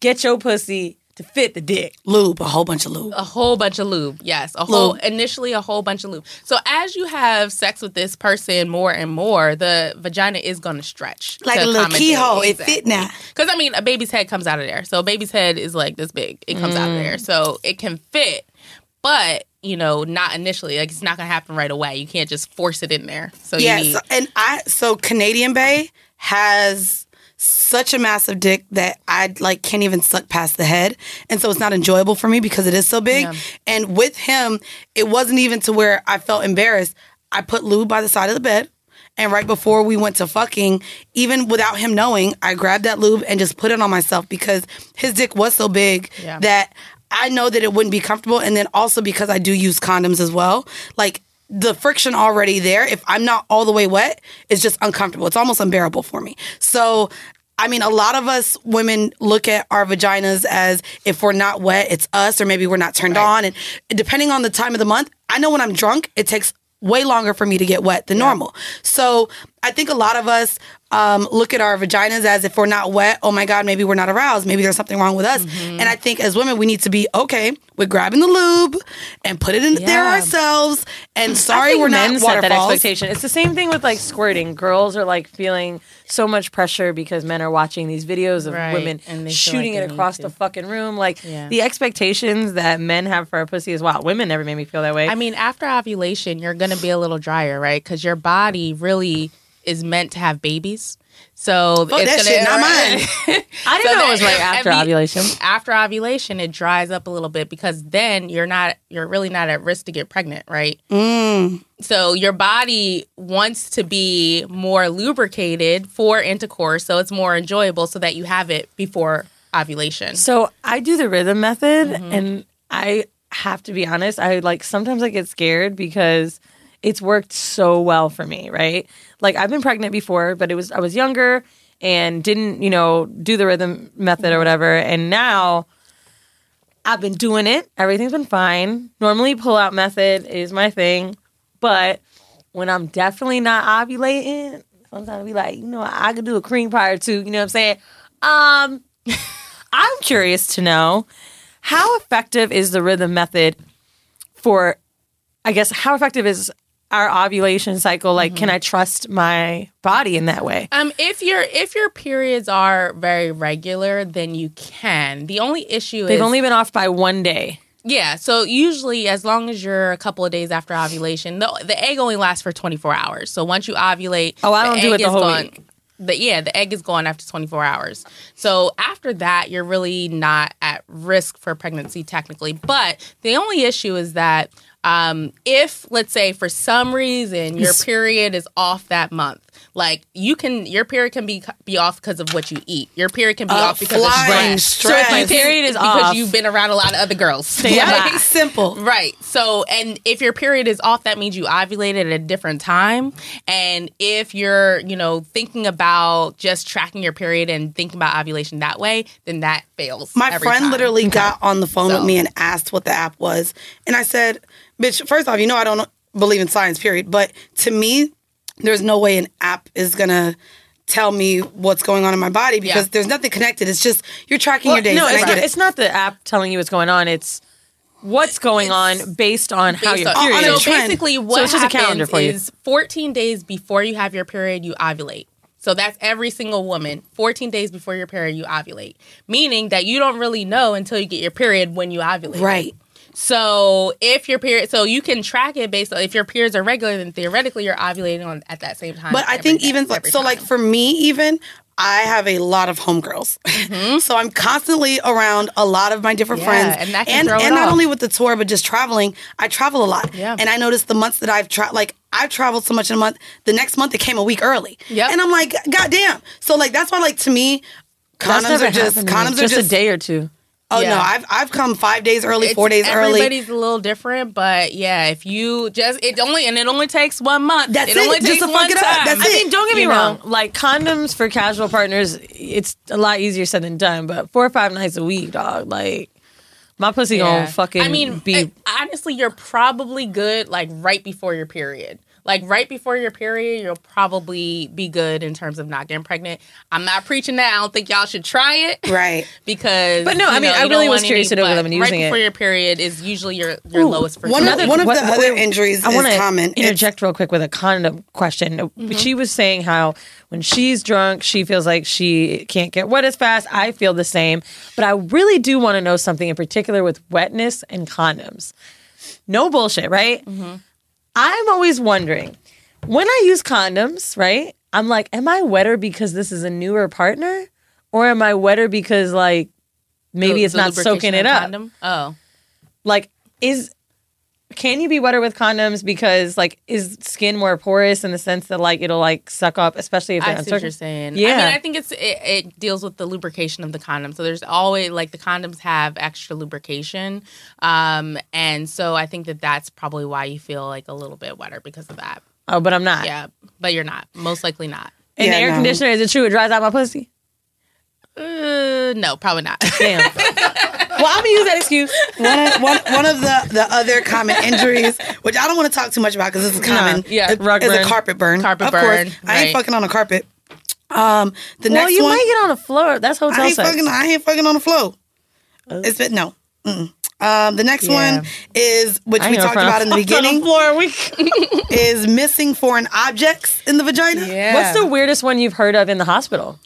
get your pussy to fit the dick? lube, a whole bunch of lube. a whole bunch of lube. Yes, a whole initially a whole bunch of lube. So as you have sex with this person more and more, the vagina is going to stretch Like to a little accommodate. keyhole. It fit now. Because I mean, a baby's head comes out of there. So a baby's head is like this big. It comes out of Mm. there, so it can fit. But you know, not initially. Like it's not going to happen right away. You can't just force it in there. So yeah, you need. so, and I so Canadian Bay has such a massive dick that I like can't even suck past the head, and so it's not enjoyable for me because it is so big. Yeah. And with him, it wasn't even to where I felt embarrassed. I put lube by the side of the bed. And right before we went to fucking, even without him knowing, I grabbed that lube and just put it on myself because his dick was so big Yeah. that I know that it wouldn't be comfortable. And then also because I do use condoms as well, like the friction already there, if I'm not all the way wet, it's just uncomfortable. It's almost unbearable for me. So, I mean, a lot of us women look at our vaginas as if we're not wet, it's us, or maybe we're not turned on. And depending on the time of the month, I know when I'm drunk, it takes way longer for me to get wet than normal. So I think a lot of us um, look at our vaginas as if we're not wet. Oh my God, maybe we're not aroused. Maybe there's something wrong with us. Mm-hmm. And I think as women, we need to be okay with grabbing the lube and put it in there ourselves. And sorry, we're not men set that waterfalls. expectation. It's the same thing with like squirting. Girls are like feeling so much pressure because men are watching these videos of Right, women and they feel shooting like it across need the fucking room. Like Yeah. the expectations that men have for a pussy is wild. Women never made me feel that way. I mean, after ovulation, you're going to be a little drier, right? Because your body really is meant to have babies. So Fuck it's that gonna, shit, not mine. I didn't So know it was right after mean, ovulation. After ovulation, it dries up a little bit because then you're not, you're really not at risk to get pregnant, right? Mm. So your body wants to be more lubricated for intercourse, so it's more enjoyable, so that you have it before ovulation. So I do the rhythm method, Mm-hmm. and I have to be honest. I like sometimes I get scared because it's worked so well for me. Right? Like I've been pregnant before, but it was I was younger and didn't you know do the rhythm method or whatever, and now. I've been doing it. Everything's been fine. Normally, pull out method is my thing, but when I'm definitely not ovulating, sometimes I'll be like, you know, I could do a cream pie two. You know what I'm saying? Um, I'm curious to know how effective is the rhythm method for, I guess, how effective is our ovulation cycle? Like, can I trust my body in that way? Um, if your if your periods are very regular, then you can. The only issue They've is only been off by one day. yeah. So usually, as long as you're a couple of days after ovulation, the the egg only lasts for 24 hours. So once you ovulate, Oh, I don't do it the whole gone. week. The, yeah, the egg is gone after 24 hours. So after that, you're really not at risk for pregnancy technically. But the only issue is that um, if, let's say, for some reason your period is off that month, like you can, your period can be be off because of what you eat. Your period can be Uh, off because of flying stress. So if stress. you Period is because off. you've been around a lot of other girls. Yeah, simple. Right. So, and if your period is off, that means you ovulated at a different time. And if you're, you know, thinking about just tracking your period and thinking about ovulation that way, then that fails. My friend time. literally got on the phone So- with me and asked what the app was. And I said, bitch, first off, you know I don't believe in science, period. But to me, there's no way an app is going to tell me what's going on in my body because Yeah. there's nothing connected. It's just you're tracking Well, your days. no, it's not, it. it's not the app telling you what's going on. It's what's going on based on how Based your on- period on is. So basically, what So it's just a calendar for you. is 14 days before you have your period, you ovulate. So that's every single woman. 14 days before your period, you ovulate. Meaning that you don't really know until you get your period when you ovulate. right. So if your period, so you can track it based on if your periods are regular, then theoretically you're ovulating on at that same time. But I think day- even every so, like for me, even I have a lot of homegirls, so I'm constantly around a lot of my different Mm-hmm. Yeah, friends, and that can and throw it and not off. only with the tour, but just traveling. I travel a lot, Yeah. and I noticed the months that I've tra- like I've traveled so much in a month. The next month it came a week early, Yep. and I'm like, God damn! So like that's why like to me, condoms are just happened to me. condoms are just just a day or two. Oh Yeah. no, I've I've come five days early, It's- four days early. Everybody's a little different, but yeah, if you just it only and it only takes one month. That's it. it, Only just takes to fuck one it up. time. I mean, don't get me You know? wrong. Like condoms for casual partners, it's a lot easier said than done. But four or five nights a week, dog. Like my pussy Yeah. gonna fucking I mean, be. honestly, you're probably good like right before your period. Like right before your period, you'll probably be good in terms of not getting pregnant. I'm not preaching that. I don't think y'all should try it. right. Because But no, I mean, know, I you really don't was want curious any- to know but them and using right it. before your period is usually your your lowest One of, fertility. one of what- the what- other injuries I is want to common. It's- interject real quick with a condom question. Mm-hmm. She was saying how when she's drunk, she feels like she can't get wet as fast. I feel the same, but I really do want to know something in particular with wetness and condoms. No bullshit, right? Mm-hmm. I'm always wondering when I use condoms, right? I'm like, am I wetter because this is a newer partner, or am I wetter because like maybe The- it's not soaking it up? condom? Oh, like is can you be wetter with condoms because like is skin more porous in the sense that like it'll like suck up, especially if I they're see what you're saying. Yeah. I mean, I think it's it, it deals with the lubrication of the condom. So there's always like the condoms have extra lubrication, um, and so I think that that's probably why you feel like a little bit wetter because of that. oh, but I'm not. Yeah, but you're not. Most likely not. And the air no. conditioner is it true? It dries out my pussy. Uh, no, probably not. Damn. well, I'm gonna use that excuse. one, of, one, one of the, the other common injuries, which I don't want to talk too much about because this is common, yeah, is, rug is burn. a carpet burn. Carpet of burn, Course, I ain't fucking on a carpet. Um, the well, next you one, might get on the floor. That's hotel I ain't sex. fucking. I ain't fucking on the floor. It's been no. Mm-mm. Um, the next Yeah. one is which I we talked about in the fuck on beginning floor. We- is missing foreign objects in the vagina. Yeah. What's the weirdest one you've heard of in the hospital?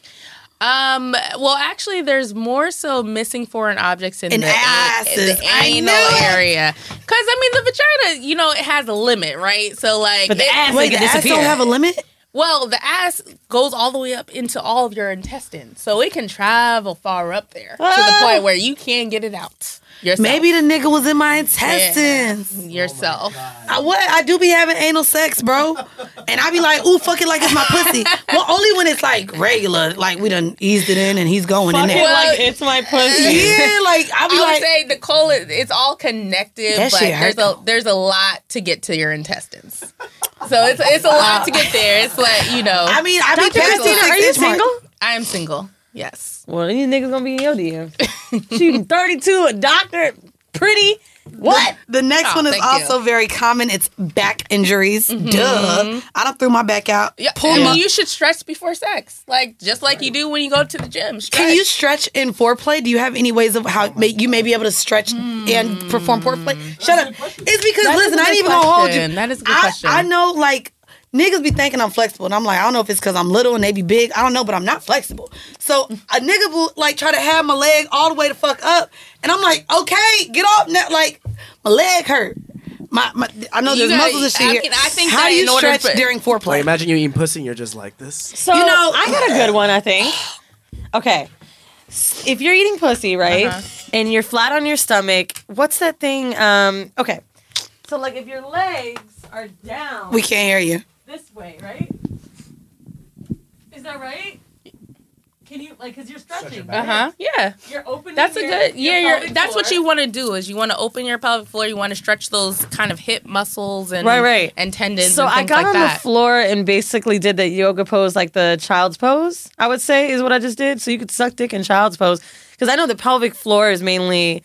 Um. Well, actually, there's more so missing foreign objects in, In the, asses. the I anal area. Because I mean, the vagina, you know, it has a limit, right? So like, But the it- ass Wait, can the ass don't have a limit. well, the ass goes all the way up into all of your intestines, so it can travel far up there to the Ah. point where you can't get it out. Yourself. Maybe the nigga was in my intestines. yourself. I, what? I do be having anal sex, bro. And I be like, ooh, fuck it like it's my pussy. Well, only when it's like regular, like we done eased it in and he's going in there. Well, like it's my pussy. yeah, like I I be would like, say the colon, it's all connected, That but shit hurt, there's a there's a lot to get to your intestines. So it's it's a lot to get there. It's like you know. I mean, I be Dr. past the Christina, six are you inch mark. single? I am single. Yes. Well, these niggas gonna be in your DM. Shooting 32, a doctor, pretty. What? The next Oh, one is thank you. also very common. It's back injuries. Mm-hmm. Duh. Mm-hmm. I done threw my back out. Yeah. Pull I mean, you should stretch before sex, like just like you do when you go to the gym. Stretch. Can you stretch in foreplay? Do you have any ways of how oh may, you may be able to stretch hmm. and perform foreplay? Shut up. It's because That is listen, a I good ain't even gonna hold you. That is a good I, question. I know like niggas be thinking I'm flexible, and I'm like, I don't know if it's because I'm little and they be big. I don't know, but I'm not flexible. So a nigga will like try to have my leg all the way the fuck up, and I'm like, okay, get off now. Like my leg hurt. My, my I know You there's gotta- muscles and shit I here. can- I think How that do you order stretch for- during Like foreplay? imagine you eating pussy and you're just like this. So You know- I got a good one, I think. Okay. S- If you're eating pussy, right, Uh-huh. and you're flat on your stomach, what's that thing? Um, okay. So like if your legs are down we can't hear you. This way, right? Is that right? Can you like cuz you're stretching, Uh huh. Yeah. You're opening That's a your- good. your Yeah. You're, pelvic that's what you want to do. Is you want to open your pelvic floor. You want to stretch those kind of hip muscles and Right, right. and tendons. So and I got like on that. the floor and basically did the yoga pose, like the child's pose. I would say is what I just did. So you could suck dick in child's pose because I know the pelvic floor is mainly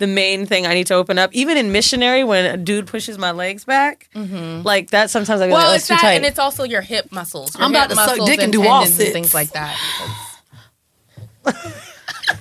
the main thing I need to open up. Even in missionary, when a dude pushes my legs back, like that, sometimes I go, Mm-hmm. Well, like, oh, it's too that, tight. and it's also your hip muscles. Your I'm about hip to suck muscles dick and do tendons sits. things like that.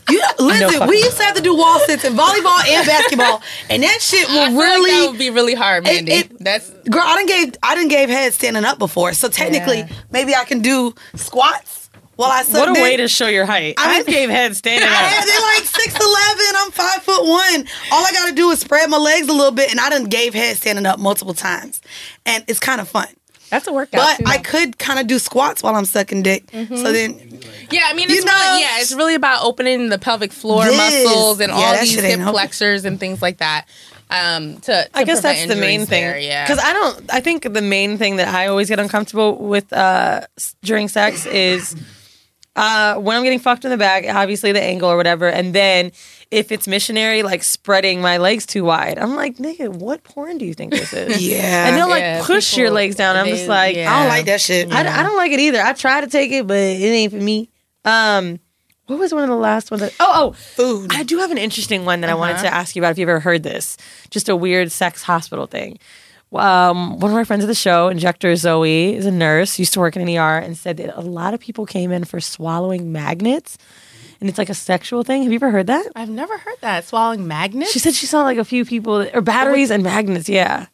You listen, fucking- we used to have to do wall sits in volleyball and basketball, and that shit will really like that would be really hard, It- Mandii. it- That's Girl, I didn't gave I didn't gave head standing up before, so technically Yeah. maybe I can do squats while I suck what a dick. way to show your height. I I, mean- gave head standing I up. had, they're like six eleven. I'm five foot one. All I gotta do is spread my legs a little bit, and I done gave head standing up multiple times, and it's kind of fun. that's a workout. But too, I could kind of do squats while I'm sucking dick. So then, Yeah, I mean, You it's know- really, yeah, it's really about opening the pelvic floor This- muscles and yeah, all these hip flexors and things like that. Um, to, to I guess that's the main injuries thing. there, yeah, Because I don't. I think the main thing that I always get uncomfortable with uh, during sex is uh, when I'm getting fucked in the back. Obviously, the angle or whatever, and then if it's missionary, like spreading my legs too wide. I'm like, nigga, what porn do you think this is? yeah, And they'll like Yeah, push your legs down. I'm they- just like, yeah. I don't like that shit. I, I don't like it either. I try to take it, but it ain't for me. Um, what was one of the last ones? That, oh, oh, Food. I do have an interesting one that I wanted to ask you about. If you've ever heard this, just a weird sex hospital thing. Um, one of my friends of the show, Injector Zoe, is a nurse, used to work in an ER, and said that a lot of people came in for swallowing magnets, and it's like a sexual thing. Have you ever heard that? I've never heard that swallowing magnets. She said she saw like a few people, or batteries and magnets. Yeah.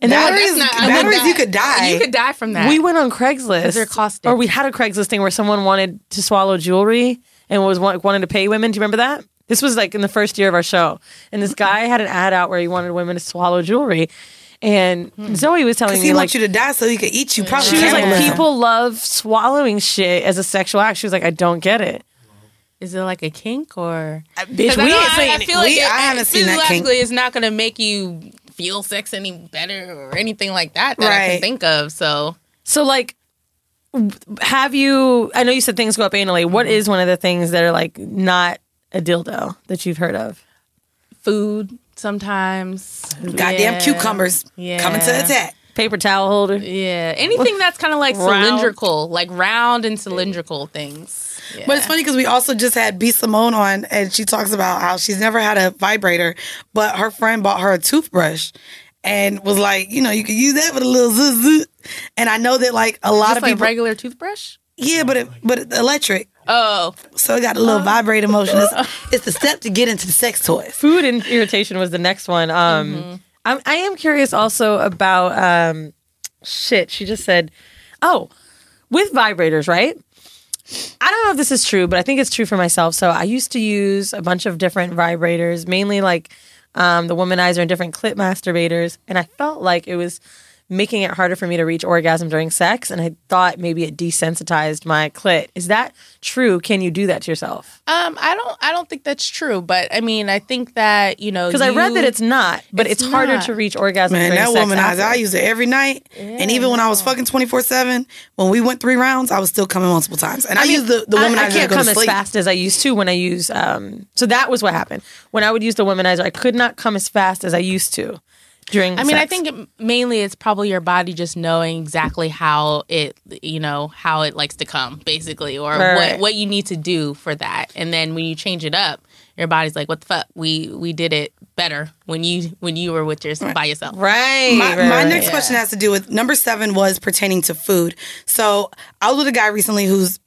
And then Batteries- That's not- I batteries, would you could die. You could die from that. We went on Craigslist, they're caustic. or we had a Craigslist thing where someone wanted to swallow jewelry and was want, wanted to pay women. Do you remember that? This was like in the first year of our show, and this guy had an ad out where he wanted women to swallow jewelry, and Zoe was telling me he like wants you to die so he could eat you. Probably she was like cannibalism. people love swallowing shit as a sexual act. She was like, I don't get it. Is it like a kink or? Bitch, 'Cause I we know- ain't I, saying I it. feel like We- it, I haven't seen that kink. physiologically it's not going to make you feel sex any better or anything like that that I Right. can think of. So So like w- have you I know you said things go up anally. What Mm-hmm. is one of the things that are like not a dildo that you've heard of? food sometimes. Goddamn Yeah. cucumbers coming to attack. Paper towel holder. Yeah, anything that's kind of like Round. cylindrical, like round and cylindrical things. Yeah. But it's funny because we also just had B Simone on, and she talks about how she's never had a vibrator, but her friend bought her a toothbrush, and was like, you know, you can use that with a little zzz. zzz. And I know that like a lot Just of like people, regular toothbrush. yeah, but it, but electric. Oh, so it got a little vibrator motion. It's, it's the step to get into the sex toys. Food and irritation was the next one. Um, Mm-hmm. I'm, I am curious also about um, shit. She just said, "Oh, with vibrators, right?" I don't know if this is true, but I think it's true for myself. So I used to use a bunch of different vibrators, mainly like um, the womanizer and different clip masturbators, and I felt like it was making it harder for me to reach orgasm during sex, and I thought maybe it desensitized my clit. Is that true? Can you do that to yourself? Um, I don't. I don't think that's true. But I mean, I think that you know Because I read that it's not, but it's, It's harder not. to reach orgasm. Man, during that sex womanizer, after. I use it every night. and even when I was fucking 24 7, when we went three rounds, I was still coming multiple times. And I, mean, use the, the I- womanizer I, to can't come as fast as I used to when I use. Um, so that was what happened when I would use the womanizer. I could not come as fast as I used to during. I mean, I think it, mainly it's probably your body just knowing exactly how it, you know, how it likes to come, basically, or Right, what what you need to do for that. And then when you change it up, your body's like, "What the fuck? We we did it better when you when you were with your by yourself." Right. My, my next question has to do with number seven was pertaining to food. So I was with a guy recently who's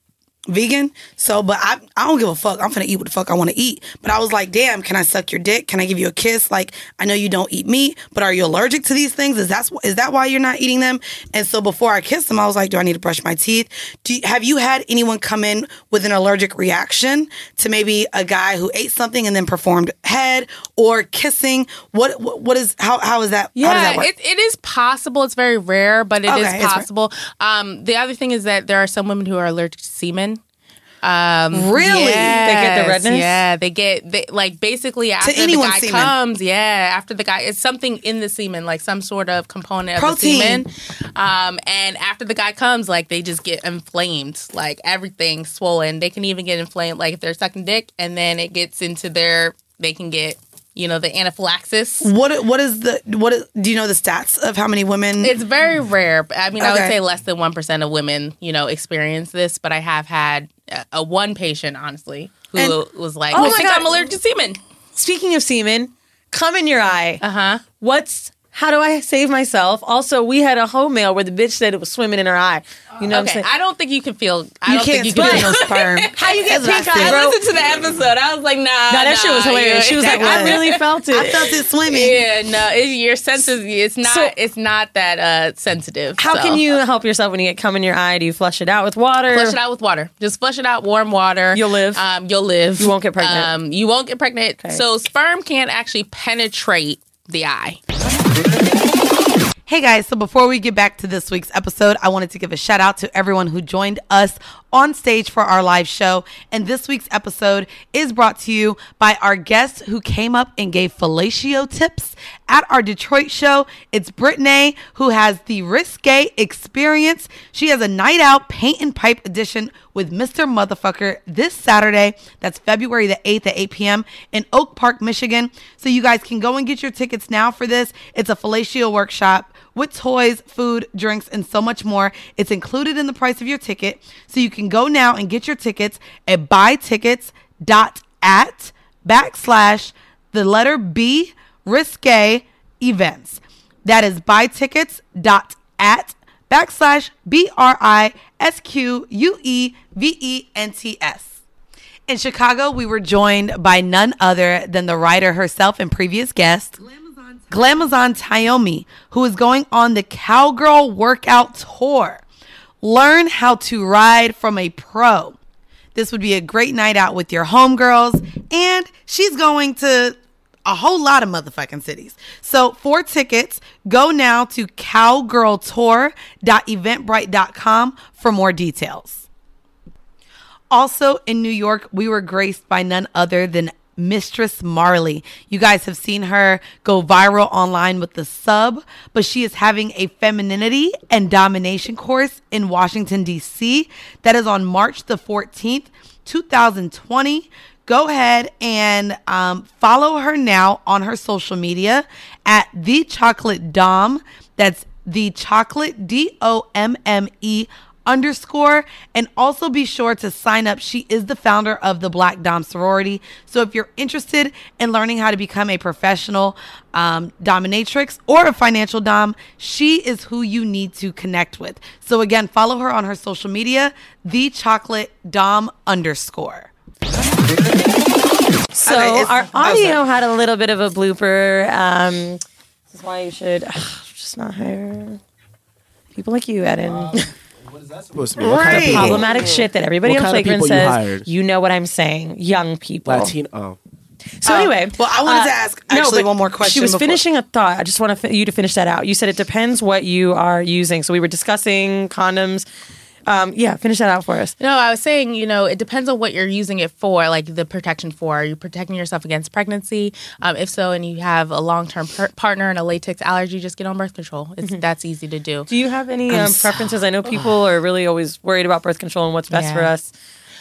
vegan. So, but I, I don't give a fuck. I'm gonna eat what the fuck I want to eat. But I was like, damn, can I suck your dick? Can I give you a kiss? Like, I know you don't eat meat, but are you allergic to these things? Is that is that why you're not eating them? And so before I kissed him, I was like, do I need to brush my teeth? Do you, have you had anyone come in with an allergic reaction to maybe a guy who ate something and then performed head or kissing? What what, what is how how is that? how does Yeah, that work? it, it is possible. It's very rare, but it is Okay, rare. possible. Um, the other thing is that there are some women who are allergic to semen. Um, Really? They get the redness? Yeah, they get they, like basically after the guy semen? comes. Yeah, after the guy, it's something in the semen, like some sort of component of the semen. Um, and after the guy comes, like they just get inflamed, like everything swollen. They can even get inflamed, like if they're sucking dick, and then it gets into their, they can get, you know, the anaphylaxis. What what is the what is, do you know the stats of how many women? It's very rare. I mean, I would say less than one percent of women, you know, experience this. But I have had a, a one patient, honestly, who And- was like, Oh "I my think God. I'm allergic to semen." Speaking of semen, come in your eye. Uh huh. What's how do I save myself? Also, we had a home mail where the bitch said it was swimming in her eye. You know okay, what I'm saying? I don't think you can feel. I you don't can't think you can spit feel no sperm. How you get That's pink I eye. I listened to the episode. I was like, nah. Nah, that shit was nah, hilarious. you- She was like, I really felt it. I felt it swimming. Yeah, no, it, your senses. It's not. So- it's not that uh, sensitive. How so. can you help yourself when you get cum in your eye? Do you flush it out with water? Flush it out with water. Just flush it out, warm water. You'll live. Um, you'll live. You won't get pregnant. Um, you won't get pregnant. Okay. So sperm can't actually penetrate the eye. Hey guys, so before we get back to this week's episode, I wanted to give a shout out to everyone who joined us on stage for our live show. And this week's episode is brought to you by our guest who came up and gave fellatio tips at our Detroit show. It's Brittany, who has the risque experience. She has a night out paint and pipe edition with Mr. Motherfucker this Saturday. That's February the 8th at 8 p.m. in Oak Park, Michigan. So you guys can go and get your tickets now for this. It's a fellatio workshop with toys, food, drinks, and so much more. It's included in the price of your ticket. So you can go now and get your tickets at buytickets.at backslash the letter B risque events. That is buytickets.at backslash B R I S Q U E V E N T S. In Chicago, we were joined by none other than the writer herself and previous guest, Glamazon Tayomi, who is going on the Cowgirl Workout Tour. Learn how to ride from a pro. This would be a great night out with your homegirls, and she's going to a whole lot of motherfucking cities. So for tickets, go now to cowgirltour.eventbrite.com for more details. Also in New York, we were graced by none other than Mistress Marley. You guys have seen her go viral online with the sub, but she is having a femininity and domination course in Washington, D.C. that is on March the 14th, 2020 go ahead and um, follow her now on her social media at the chocolate dom. That's the chocolate d-o-m-m-e underscore. And also be sure to sign up. She is the founder of the black dom sorority. So if you're interested in learning how to become a professional um, dominatrix or a financial dom she is who you need to connect with. So again follow her on her social media the chocolate dom underscore So Okay, it's- our oh, audio had a little bit of a blooper. Um, this is why you should just not hire people like you, Eden. Um, what is that supposed to be? What kind of The people? problematic shit that everybody What on kind of Flagrant people you says. You know what I'm saying? Young people. Latino. Oh. So Uh, anyway, well, I wanted uh, to ask actually but one more question She was before- finishing a thought. I just want to, you to finish that out. You said it depends what you are using. So we were discussing condoms. Um, yeah, finish that out for us. No, I was saying, you know, it depends on what you're using it for, like the protection for. Are you protecting yourself against pregnancy? Um, if so, and you have a long term per- partner and a latex allergy, just get on birth control. It's that's easy to do. Do you have any um, so- preferences? I know people are really always worried about birth control and what's best Yeah. for us.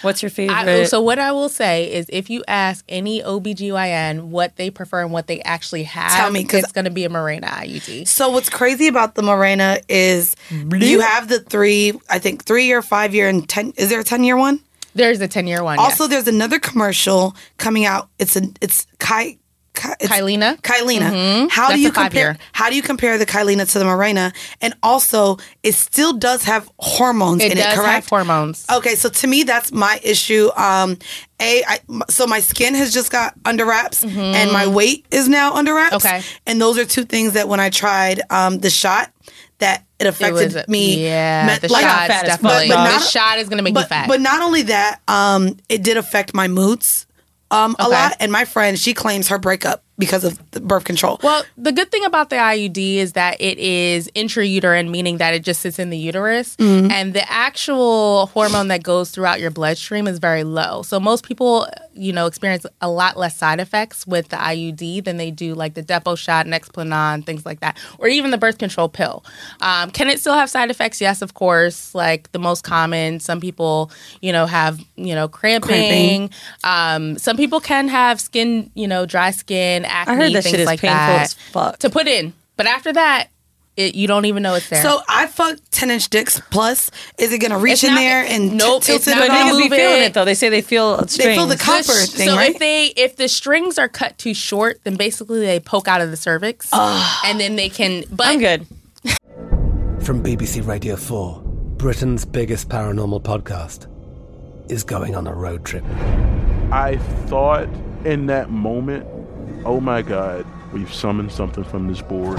What's your favorite? I, so what I will say is if you ask any OBGYN what they prefer and what they actually have, Tell me, 'cause- it's going to be a Mirena IUD. So what's crazy about the Mirena is you have the three, I think three year, five year, and ten. Is there a ten year one? There's a ten year one. Also, there's another commercial coming out. It's a it's Kai. Kai it's Kyleena. Kyleena. Mhm. How That's do you a five-year. compare? How do you compare the Kyleena to the Mirena? And also, it still does have hormones It in does it. have Correct. hormones. Okay, so to me, that's my issue. Um, a, I, m- so my skin has just got under wraps, and my weight is now under wraps. Mm-hmm. Okay. and those are two things that when I tried um, the shot, that it affected was- me. yeah, me- the like- shot's but- definitely- but the not- shot is gonna make you but- fat. But not only that, um, it did affect my moods um, a lot. And my friend, she claims her breakup because of the birth control. Well, the good thing about the IUD is that it is intrauterine, meaning that it just sits in the uterus, Mhm. and the actual hormone that goes throughout your bloodstream is very low. So most people, you know, experience a lot less side effects with the IUD than they do like the Depo shot, Nexplanon, things like that, or even the birth control pill. Um, can it still have side effects? Yes, of course. Like the most common, some people, you know, have you know cramping. Cramping. Um, some people can have skin, you know, dry skin, acne, I heard that things shit is like painful that as fuck. to put in. But after that, it, you don't even know it's there. So I fucked ten inch dicks plus. Is it gonna reach It's in not- there and nope, tilt it's it not at gonna all? Niggas be feeling it. it though. They say they feel strings. They feel the copper The sh- thing, so right? if they if the strings are cut too short, then basically they poke out of the cervix, and then they can. But I'm good. From BBC Radio 4, Britain's biggest paranormal podcast is going on a road trip. I thought in that moment, oh my God, we've summoned something from this board.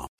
com.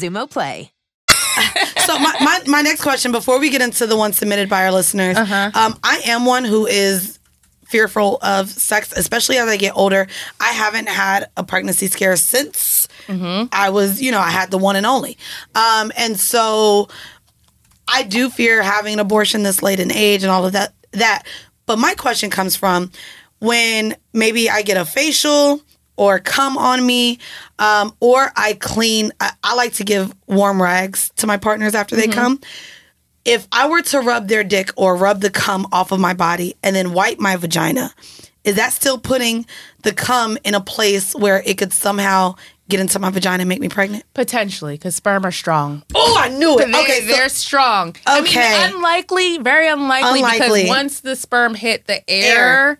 Xumo Play. so my, my, my next question before we get into the one submitted by our listeners Uh-huh. um, i am one who is fearful of sex especially as i get older i haven't had a pregnancy scare since Mm-hmm. i was you know i had the one and only um, and so I do fear having an abortion this late in age and all of that. That, but my question comes from when maybe I get a facial or come on me, um, or I clean. I, I like to give warm rags to my partners after they Mhm. come. If I were to rub their dick or rub the cum off of my body and then wipe my vagina, is that still putting the cum in a place where it could somehow get into my vagina and make me pregnant? Potentially, because sperm are strong. Oh, I knew it. They, okay, they're strong. Okay. I mean, unlikely, very unlikely, Unlikely. because once the sperm hit the air,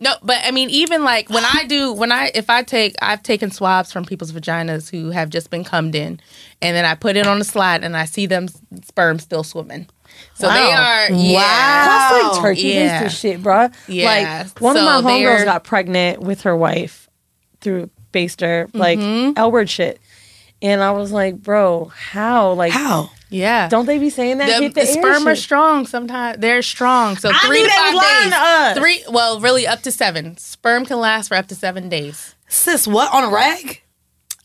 no. But I mean, even like when I do, when I if I take, I've taken swabs from people's vaginas who have just been cummed in, and then I put it on the slide, and I see them sperm still swimming. So they are, yeah, That's like turkey yeah. baster shit, bro. Yeah. Like one So of my they're- homegirls got pregnant with her wife through baster, like Mhm. L word shit. And I was like, bro, how? Like how? Yeah. Don't they be saying that? The, the, the sperm are strong. Sometimes they're strong. So I three to five days. to. Three, well, really up to seven. Sperm can last for up to seven days. Sis, what on a rag?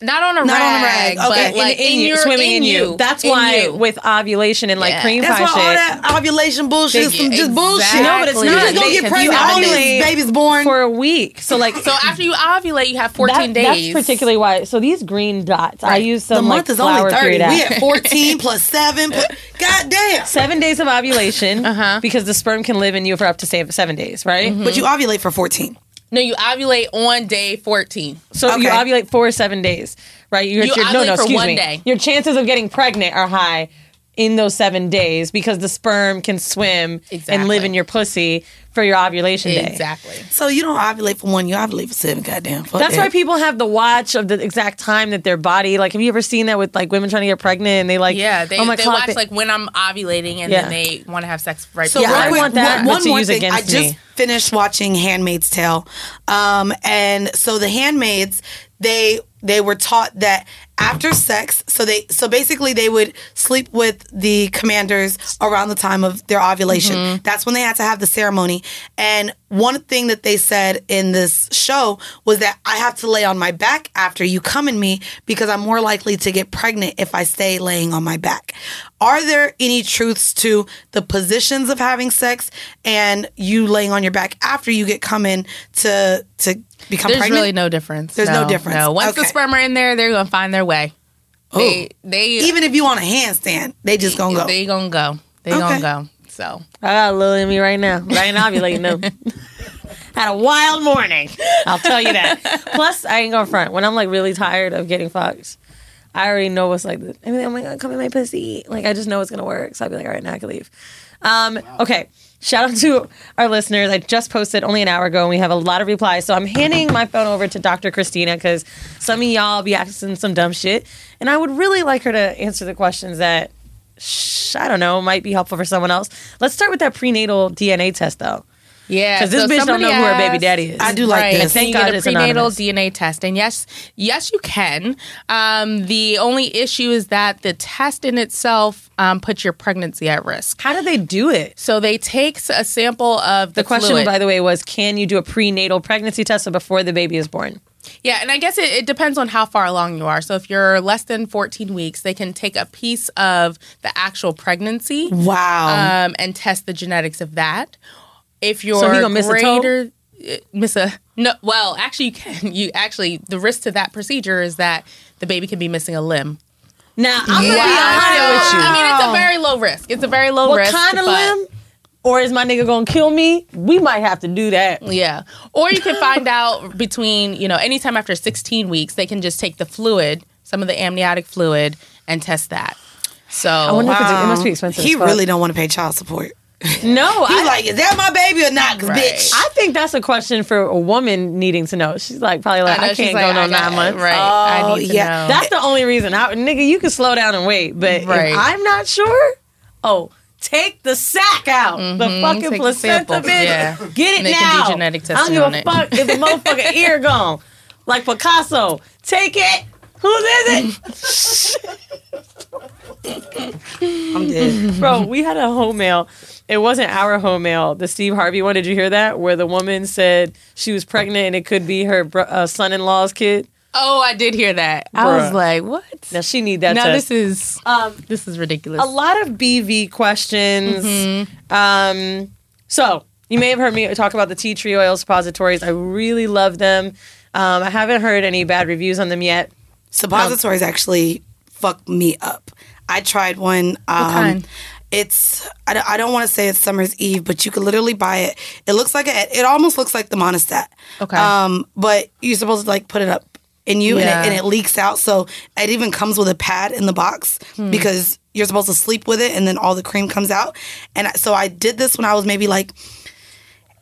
Not on a Not rag. on a rag. but Okay. like in, you, your- swimming in, you. That's In why you. with ovulation and like Yeah. cream That's pie why all shit. that ovulation bullshit is some just bullshit. No, but it's Exactly. not. You just gonna get pregnant. you all these babies born. for a week. So like So after you ovulate, you have 14 that- days. That's particularly why. So these green dots, I Right. use the month like is only 30. period We at 14 plus 7. Plus, God damn. seven days of ovulation Uh-huh. because the sperm can live in you for up to seven days, right? But you ovulate for 14. No, you ovulate on day 14. So you Okay. ovulate for seven days, right? Your, You your- no, ovulate no, for excuse one me. day. Your chances of getting pregnant are high in those seven days because the sperm can swim and live in your pussy for your ovulation day. Exactly. So you don't ovulate for one, you ovulate for seven. Goddamn. Fuck That's that. why people have the watch of the exact time that their body. Like, have you ever seen that with like women trying to get pregnant and they like, Yeah, they, oh my they clock, watch like when I'm ovulating and Yeah. then they want to have sex right So Yeah. I quick, want that, one, one to more use thing. against I just me. finished watching Handmaid's Tale, um, and so the handmaids they they were taught that after sex, so they so basically they would sleep with the commanders around the time of their ovulation. Mm-hmm. That's when they had to have the ceremony. And one thing that they said in this show was that I have to lay on my back after you come in me because I'm more likely to get pregnant if I stay laying on my back. Are there any truths to the positions of having sex and you laying on your back after you get come in to to become pregnant? There's pregnant? really no difference. There's no difference. No, once the Okay. sperm are in there, they're gonna find their way. They, they Even if you on a handstand, they just gonna go. They gonna go. They Okay. gonna go. So I got a little in me right now, but I ain't ovulating though. Had a wild morning. I'll tell you that. Plus, I ain't gonna front. When I'm like really tired of getting fucked, I already know what's like. I mean, oh my god, come in my pussy. Like I just know it's gonna work. So I'll be like, all right, now I can leave. Um, okay. Shout out to our listeners. I just posted only an hour ago, and we have a lot of replies. So I'm handing my phone over to Dr. Christina because some of y'all be asking some dumb shit, and I would really like her to answer the questions that sh- I don't know might be helpful for someone else. Let's start with that prenatal DNA test though. Yeah, Because this so bitch don't know somebody who her baby daddy is. I do like right. this. And Thank you God get a it's prenatal anonymous. DNA test, and yes, yes, you can. Um, the only issue is that the test in itself um, puts your pregnancy at risk. How do they do it? So they take a sample of the, The question, fluid. by the way, was can you do a prenatal pregnancy test so before the baby is born? Yeah, and I guess it, it depends on how far along you are. So if you're less than 14 weeks, they can take a piece of the actual pregnancy Wow. um, and test the genetics of that. If you're So he gonna miss a toe? greater, uh, miss a no. Well, actually, you can. You actually the risk to that procedure is that the baby can be missing a limb. Now I'm Yeah. gonna be honest with you. I mean, it's a very low risk. It's a very low what risk. kind of but- limb? Or is my nigga gonna kill me? We might have to do that. Yeah. Or you can find out between, you know, anytime after 16 weeks, they can just take the fluid, some of the amniotic fluid, and test that. So I wonder if it's, it must be expensive. He really don't want to pay child support. No. He's I, like, is that my baby or not? Right. bitch. I think that's a question for a woman needing to know. She's like probably like I I, know, she's can't like, go no I got- nine months. Right. Oh, I need to yeah. know. That's the only reason. I, nigga, you can slow down and wait, but Right. if I'm not sure, oh, take the sack out, the Mhm, fucking take placenta, bitch. yeah. Get it And they now. can do genetic I testing don't on give it. a fuck if the motherfucking ear gone, like Picasso. Take it. Whose is it? I'm dead. Bro, we had a home mail. It wasn't our home mail. The Steve Harvey one. Did you hear that? Where the woman said she was pregnant and it could be her bro- uh, son-in-law's kid. Oh, I did hear that. I was like, what? Now she need that. Now to- this is um, this is ridiculous. a lot of BV questions. Mm-hmm. Um, so you may have heard me talk about the tea tree oil suppositories. I really love them. Um, I haven't heard any bad reviews on them yet. Suppositories actually fuck me up. I tried one. Um, kind? It's I don't, I don't want to say it's Summer's Eve, but you could literally buy it. It looks like a, it almost looks like the Monistat. Okay. Um, but you're supposed to like put it up in you Yeah. and, it, and it leaks out. So it even comes with a pad in the box Hmm. because you're supposed to sleep with it and then all the cream comes out. And so I did this when I was maybe like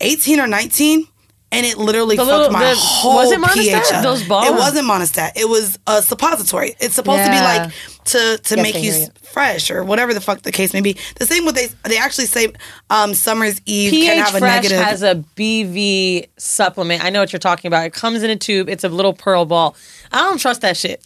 18 or 19. And it literally The fucked little- my the- whole was it Monistat? pH up. Those balls? It wasn't Monistat. It was a suppository. It's supposed to be like to to Yes, make I you hear fresh or whatever the fuck the case may be. The same with they they actually say um, Summer's Eve can pH have a Fresh negative. has a BV supplement. I know what you're talking about. It comes in a tube. It's a little pearl ball. I don't trust that shit.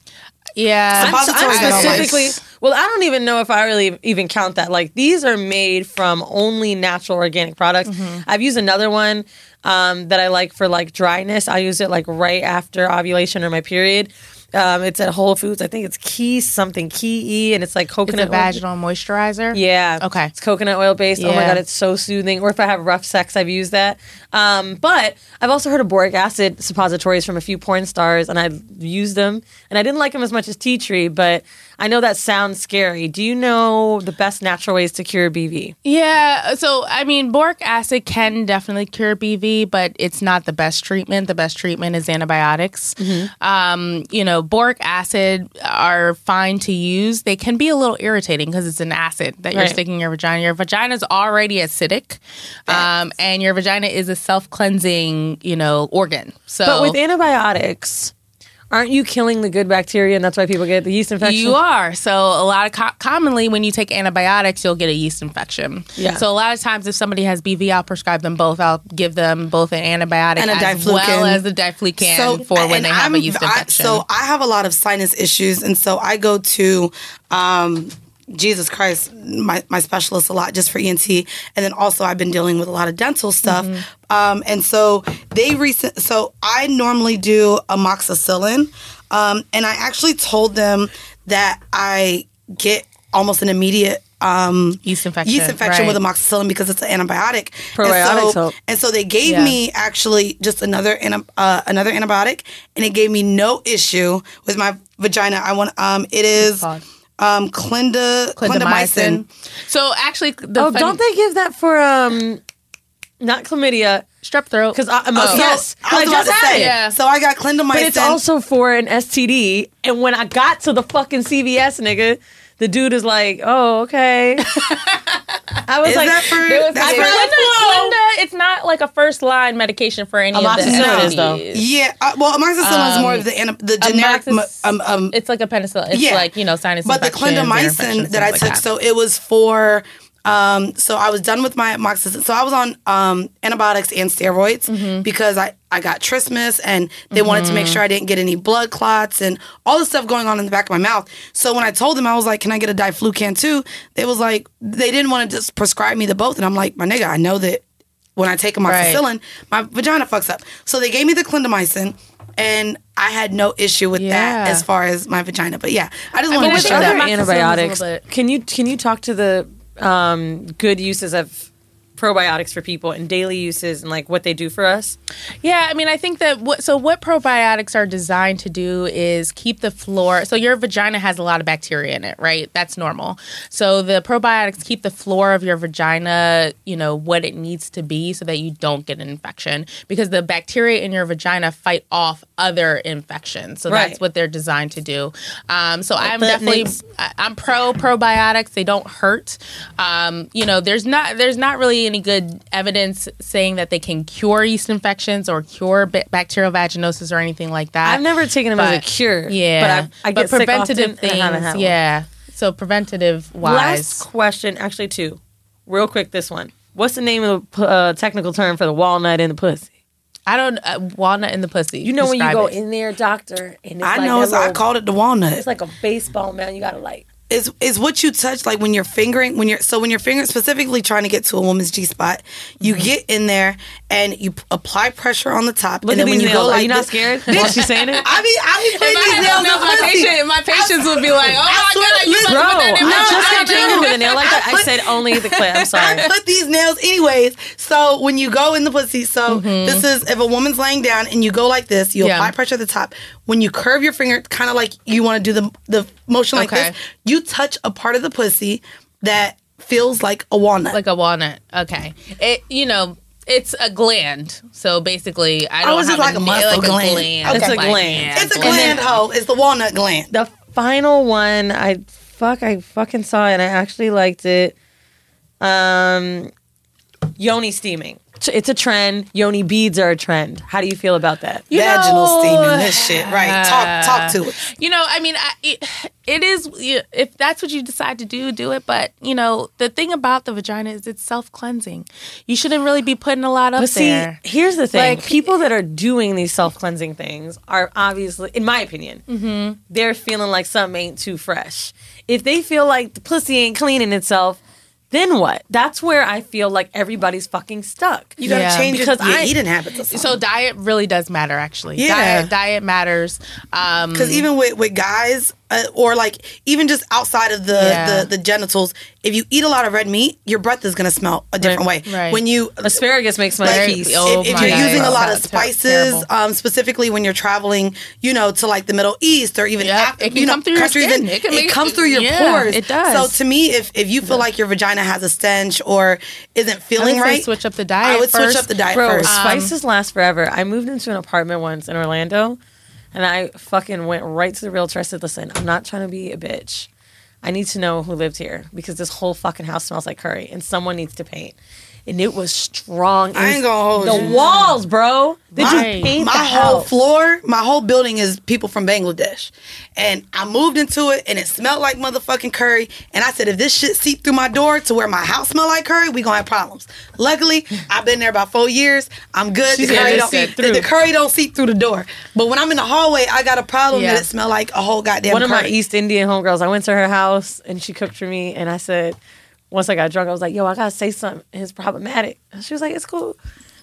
yeah. I'm, I'm Suppositories I don't like. specifically. Well, I don't even know if I really even count that. Like these are made from only natural organic products. Mm-hmm. I've used another one um, that I like for like dryness. I use it like right after ovulation or my period. Um, it's at Whole Foods. I think it's Key something Key E, and it's like It's coconut a vaginal moisturizer. Yeah. Okay. It's coconut oil based. Oh my god, it's so soothing. Or if I have rough sex, I've used that. Um, but I've also heard of boric acid suppositories from a few porn stars, and I've used them, and I didn't like them as much as tea tree. But I know that sounds scary. Do you know the best natural ways to cure BV? Yeah, so I mean, boric acid can definitely cure BV, but it's not the best treatment. The best treatment is antibiotics. Um, you know, boric acid are fine to use. They can be a little irritating because it's an acid that you're Right. sticking in your vagina. Your vagina is already acidic, um, and your vagina is a self cleansing, you know, organ. So, But with antibiotics, aren't you killing the good bacteria, and that's why people get the yeast infection? You are. So a lot of co- commonly when you take antibiotics, you'll get a yeast infection. Yeah. So a lot of times if somebody has BV, I'll prescribe them both. I'll give them both an antibiotic And a as diflucan. well as a diflucan for when they have I'm- a yeast I- infection. so I have a lot of sinus issues, and so I go to um, Jesus Christ, my, my specialist, a lot just for ENT, and then also I've been dealing with a lot of dental stuff. Mm-hmm. Um, and so they recent. So I normally do amoxicillin, um, and I actually told them that I get almost an immediate um, yeast infection. yeast infection right. with amoxicillin because it's an antibiotic. Probiotics and so, help. and so they gave Yeah. me actually just another uh, another antibiotic, and it gave me no issue with my vagina. I want um, it is? Um, Clinda clindamycin. So actually, the Oh, fun- don't they give that for um, not chlamydia? strep throat? Because I'm Oh. yes, I was I about just to had say. it. Yeah. So I got clindamycin. But it's also for an STD. And when I got to the fucking CVS, nigga, the dude is like, "Oh, okay." I was Is like, that for- was that's like, for- Linda, Linda, it's not like a first line medication for any of the is, though. Yeah. Uh, well, amoxicillin is more of the the generic. Amoxis- Um, um, It's like a penicillin. It's Yeah. like you know sinus but the clindamycin that I things took, that. so it was for. Um, so I was done with my amoxicillin. So I was on um, antibiotics and steroids Mm-hmm. because I, I got trismus and they wanted to make sure I didn't get any blood clots and all the stuff going on in the back of my mouth. So when I told them I was like, "Can I get a diflucan too?" They was like, they didn't want to just prescribe me the both, and I'm like, "My nigga, I know that when I take amoxicillin, my vagina fucks up." So they gave me the clindamycin. And I had no issue with Yeah. that as far as my vagina. But yeah, I just I wanted mean, to share that. amoxicillin is a antibiotics. Can you can you talk to the um, good uses of probiotics for people and daily uses and like what they do for us? Yeah, I mean, I think that what so what probiotics are designed to do is keep the floor. So your vagina has a lot of bacteria in it, right? That's normal. So the probiotics keep the floor of your vagina, you know, what it needs to be, so that you don't get an infection. Because the bacteria in your vagina fight off other infections. So Right. that's what they're designed to do. Um, so I'm definitely makes- I'm pro probiotics. They don't hurt. Um, you know, there's not there's not really any good evidence saying that they can cure yeast infections or cure ba- bacterial vaginosis or anything like that. I've never taken them as a cure. Yeah, but I, I get sick preventative often, and haven't things. Yeah, so preventative wise. Last question, actually, two. Real quick, this one. What's the name of the uh, technical term for the walnut in the pussy? I don't uh, walnut in the pussy. You know when you go it. in there, doctor, and it's I like know. that It's, I called it the walnut. It's like a baseball man. You gotta like is is what you touch like when you're fingering when you're so when you're fingering specifically trying to get to a woman's G spot, you Mm-hmm. get in there and you p- apply pressure on the top. Look and then when these you go nails. Are like you not this- scared Bitch, while she's saying it? I mean, I be putting If I these nails nails, in my pussy. patient, my patients would be like, "Oh I my swear- god, you listen, Bro, put that in I just got mouth." triggered with a nail like that. I put- said only the clip. I'm sorry. I put these nails anyways. So when you go in the pussy, so this is if a woman's laying down and you go like this, you Mm-hmm. Yeah. apply pressure at the top. When you curve your finger, kind of like you want to do the the motion like Okay. this, you touch a part of the pussy that feels like a walnut. like a walnut. Okay, it you know. It's a gland, so basically, I don't Oh, it's have just like a muscle like gland. A gland. Okay. It's a Like, gland. yeah, it's a gland hole. It's the walnut gland. The final one, I fuck, I fucking saw it and I actually liked it. Um, yoni steaming. It's a trend. Yoni beads are a trend. How do you feel about that? You Vaginal know, steaming, this shit. Right. Talk talk to it. You know, I mean, I, it, it is if that's what you decide to do, do it. But you know, the thing about the vagina is it's self cleansing. You shouldn't really be putting a lot up But see, there. here's the thing: Like- people that are doing these self cleansing things are obviously, in my opinion, Mm-hmm. they're feeling like something ain't too fresh. If they feel like the pussy ain't cleaning itself, then what? That's where I feel like everybody's fucking stuck. You gotta Yeah. change Because your, your I- eating habits or something. So diet really does matter, actually. Yeah. diet, diet matters. Um, Because even with, with guys, uh, or like even just outside of the, Yeah. the the genitals, if you eat a lot of red meat, your breath is gonna smell a different way. Right. When you Asparagus makes my like, peace. Oh if, if my you're God. using a lot of spices, um, specifically when you're traveling, you know, to like the Middle East or even Yep, after, it can you know, come through your countries, skin. and It can make- comes through your yeah, pores. it does. So to me, if if you feel like your vagina has a stench or isn't I feeling would say right, switch up the diet. I would switch up the diet Bro, first. spices last forever. I moved into an apartment once in Orlando, and I fucking went right to the realtor. I said, "Listen, I'm not trying to be a bitch. I need to know who lived here because this whole fucking house smells like curry, and someone needs to paint." And it was strong. It I ain't gonna hold the you. walls, bro. Did my, you paint my the whole house? floor, my whole building is people from Bangladesh. And I moved into it and it smelled like motherfucking curry. And I said, if this shit seep through my door to where my house smell like curry, we gonna have problems. Luckily, I've been there about four years. I'm good. She The curry, don't, seep the, through. the curry don't seep through the door. But when I'm in the hallway, I got a problem Yeah. that it smell like a whole goddamn One of my. East Indian homegirls, I went to her house and she cooked for me, and I said, once I got drunk, I was like, "Yo, I gotta say something. It's problematic." And she was like, "It's cool."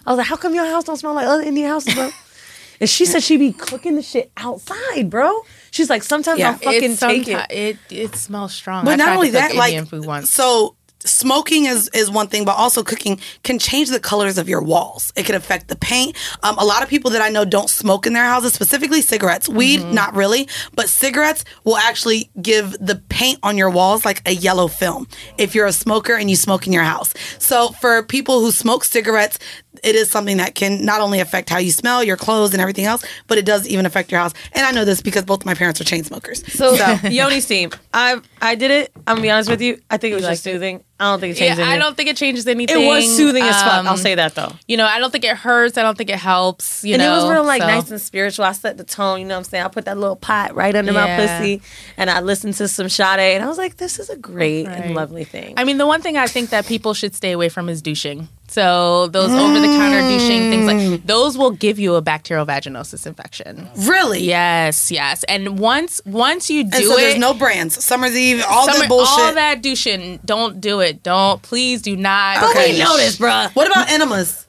I was like, "How come your house don't smell like other Indian houses, bro?" and she said she be cooking the shit outside, bro. She's like, sometimes Yeah. I'll fucking take it. it. It smells strong. But I not only that, like Indian food once. so smoking is is one thing, but also cooking can change the colors of your walls. It can affect the paint. Um, a lot of people that I know don't smoke in their houses, specifically cigarettes. Weed, Mm-hmm. not really, but cigarettes will actually give the paint on your walls like a yellow film if you're a smoker and you smoke in your house. So for people who smoke cigarettes, it is something that can not only affect how you smell, your clothes, and everything else, but it does even affect your house. And I know this because both of my parents are chain smokers. So, Yoni steam. I I did it. I'm gonna be honest with you. I think it was just soothing. I don't think it yeah, changed I anything. don't think it changes anything. It was soothing as fuck. I'll Um, say that though. You know, I don't think it hurts. I don't think it helps. You and know, it was real like so- nice and spiritual. I set the tone, you know what I'm saying? I put that little pot right under my pussy and I listened to some Sade and I was like, this is a great and lovely thing. I mean, the one thing I think that people should stay away from is douching. So those over the counter douching things Mm. like those will give you a bacterial vaginosis infection. Really? Yes, yes. And once once you do And so it, there's no brands. Summer's Eve, all Summer- that bullshit. all that douching, don't do it. Don't please do not. Okay. douche. bruh. What about enemas?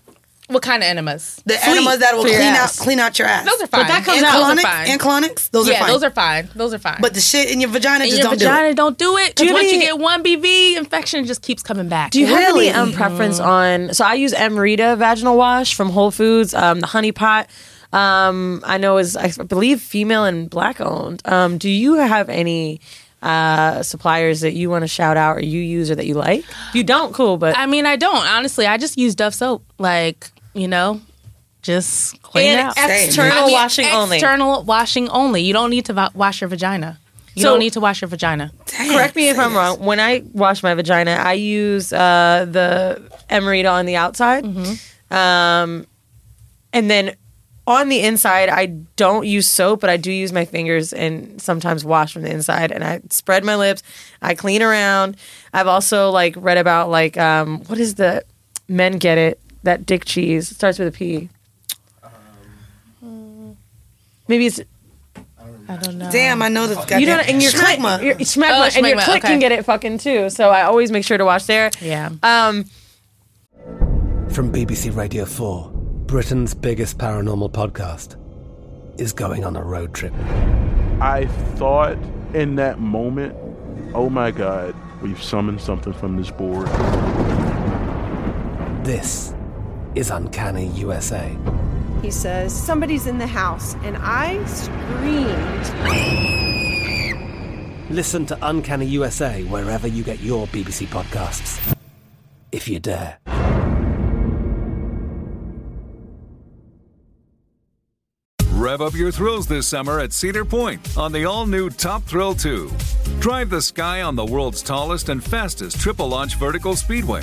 What kind of enemas? The Fleet enemas that will for your clean out ass. clean out your ass. Those are fine. But that comes And out. those are fine. And colonics? Those yeah, are fine. those are fine. Those are fine. But the shit in your vagina in just your don't vagina, do it. don't do it. Because once you get one BV infection, it just keeps coming back. Do you have any um, preference on? So I use Emerita vaginal wash from Whole Foods, um, the Honey Pot. Um, I know is I believe female and black owned. Um, do you have any uh, suppliers that you want to shout out or you use or that you like? If you don't, cool. But I mean, I don't honestly. I just use Dove soap. Like you know, just clean And it out. external I mean, washing only. External washing only. You don't need to va- wash your vagina. You So- don't need to wash your vagina. correct me if I'm wrong. When I wash my vagina, I use uh, the Emerita on the outside, um, and then on the inside, I don't use soap, but I do use my fingers and sometimes wash from the inside. And I spread my lips. I clean around. I've also like read about like um, what is the men get it that dick cheese it starts with a P. Maybe it's I don't know. Damn, I know this guy. You know, and your click, Schmegma. your, Schmegma, Oh, and your Schmegma, click okay. can get it fucking too. So I always make sure to watch there. Yeah. Um, From BBC Radio 4, Britain's biggest paranormal podcast is going on a road trip. I thought in that moment, oh my God, we've summoned something from this board. This is Uncanny USA. He says, Somebody's in the house. And I screamed. Listen to Uncanny USA wherever you get your BBC podcasts, if you dare. Rev up your thrills this summer at Cedar Point on the all new Top Thrill 2. Drive the sky on the world's tallest and fastest triple launch vertical speedway.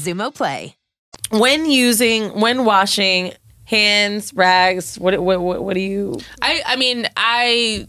Xumo Play. when using, when washing hands, rags, what what what, what do you? I I mean I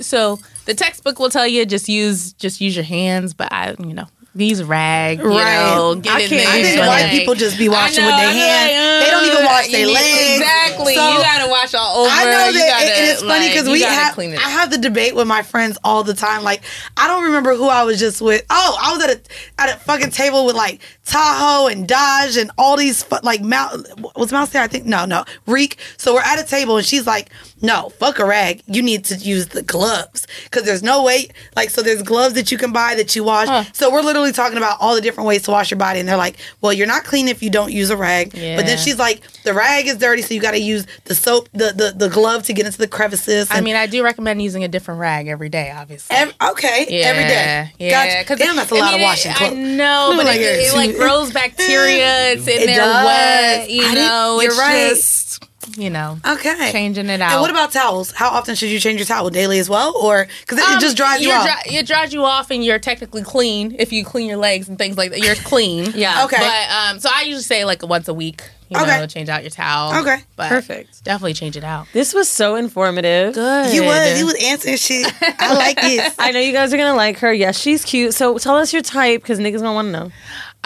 so the textbook will tell you just use just use your hands, but I you know a rag, you Right. know, get I can't-. I think white people just be washing I with their hands. like, They don't even wash uh, their legs. Exactly. So- you gotta wash all over. I know that, gotta, and it's funny because you we have. clean it. I have the debate with my friends all the time. Like, I don't remember who I was just with. Oh, I was at a at a fucking table with like Tahoe and Dodge and all these like Mount was Mouse there. I think no, no Reek. So we're at a table and she's like, "No, fuck a rag. You need to use the gloves because there's no way. Like, so there's gloves that you can buy that you wash. So we're literally talking about all the different ways to wash your body, and they're like, "Well, you're not clean if you don't use a rag." But then she's like, "The rag is dirty, so you got to use the soap, the, the the glove to get into the crevices." I mean, I do recommend using a different rag every day, obviously. Ev- okay, every day. Yeah, Gotcha. Damn, that's a I lot mean, of washing I know, but like it, it, it's- like grows bacteria. It's in It there does. wet. You I know, you're it's right. just you know, Okay. changing it out. And what about towels? How often should you change your towel? Daily as well, or because it, it Um, just dries you off? dry- it dries you off, and you're technically clean if you clean your legs and things like that. You're clean. Yeah. Okay. But um, so I usually say like once a week. You Okay. know, change out your towel. Okay. But Perfect. Definitely change it out. This was so informative. Good. you was you was answering shit. I like it. I know you guys are gonna like her. Yes, she's cute. So tell us your type because niggas gonna want to know.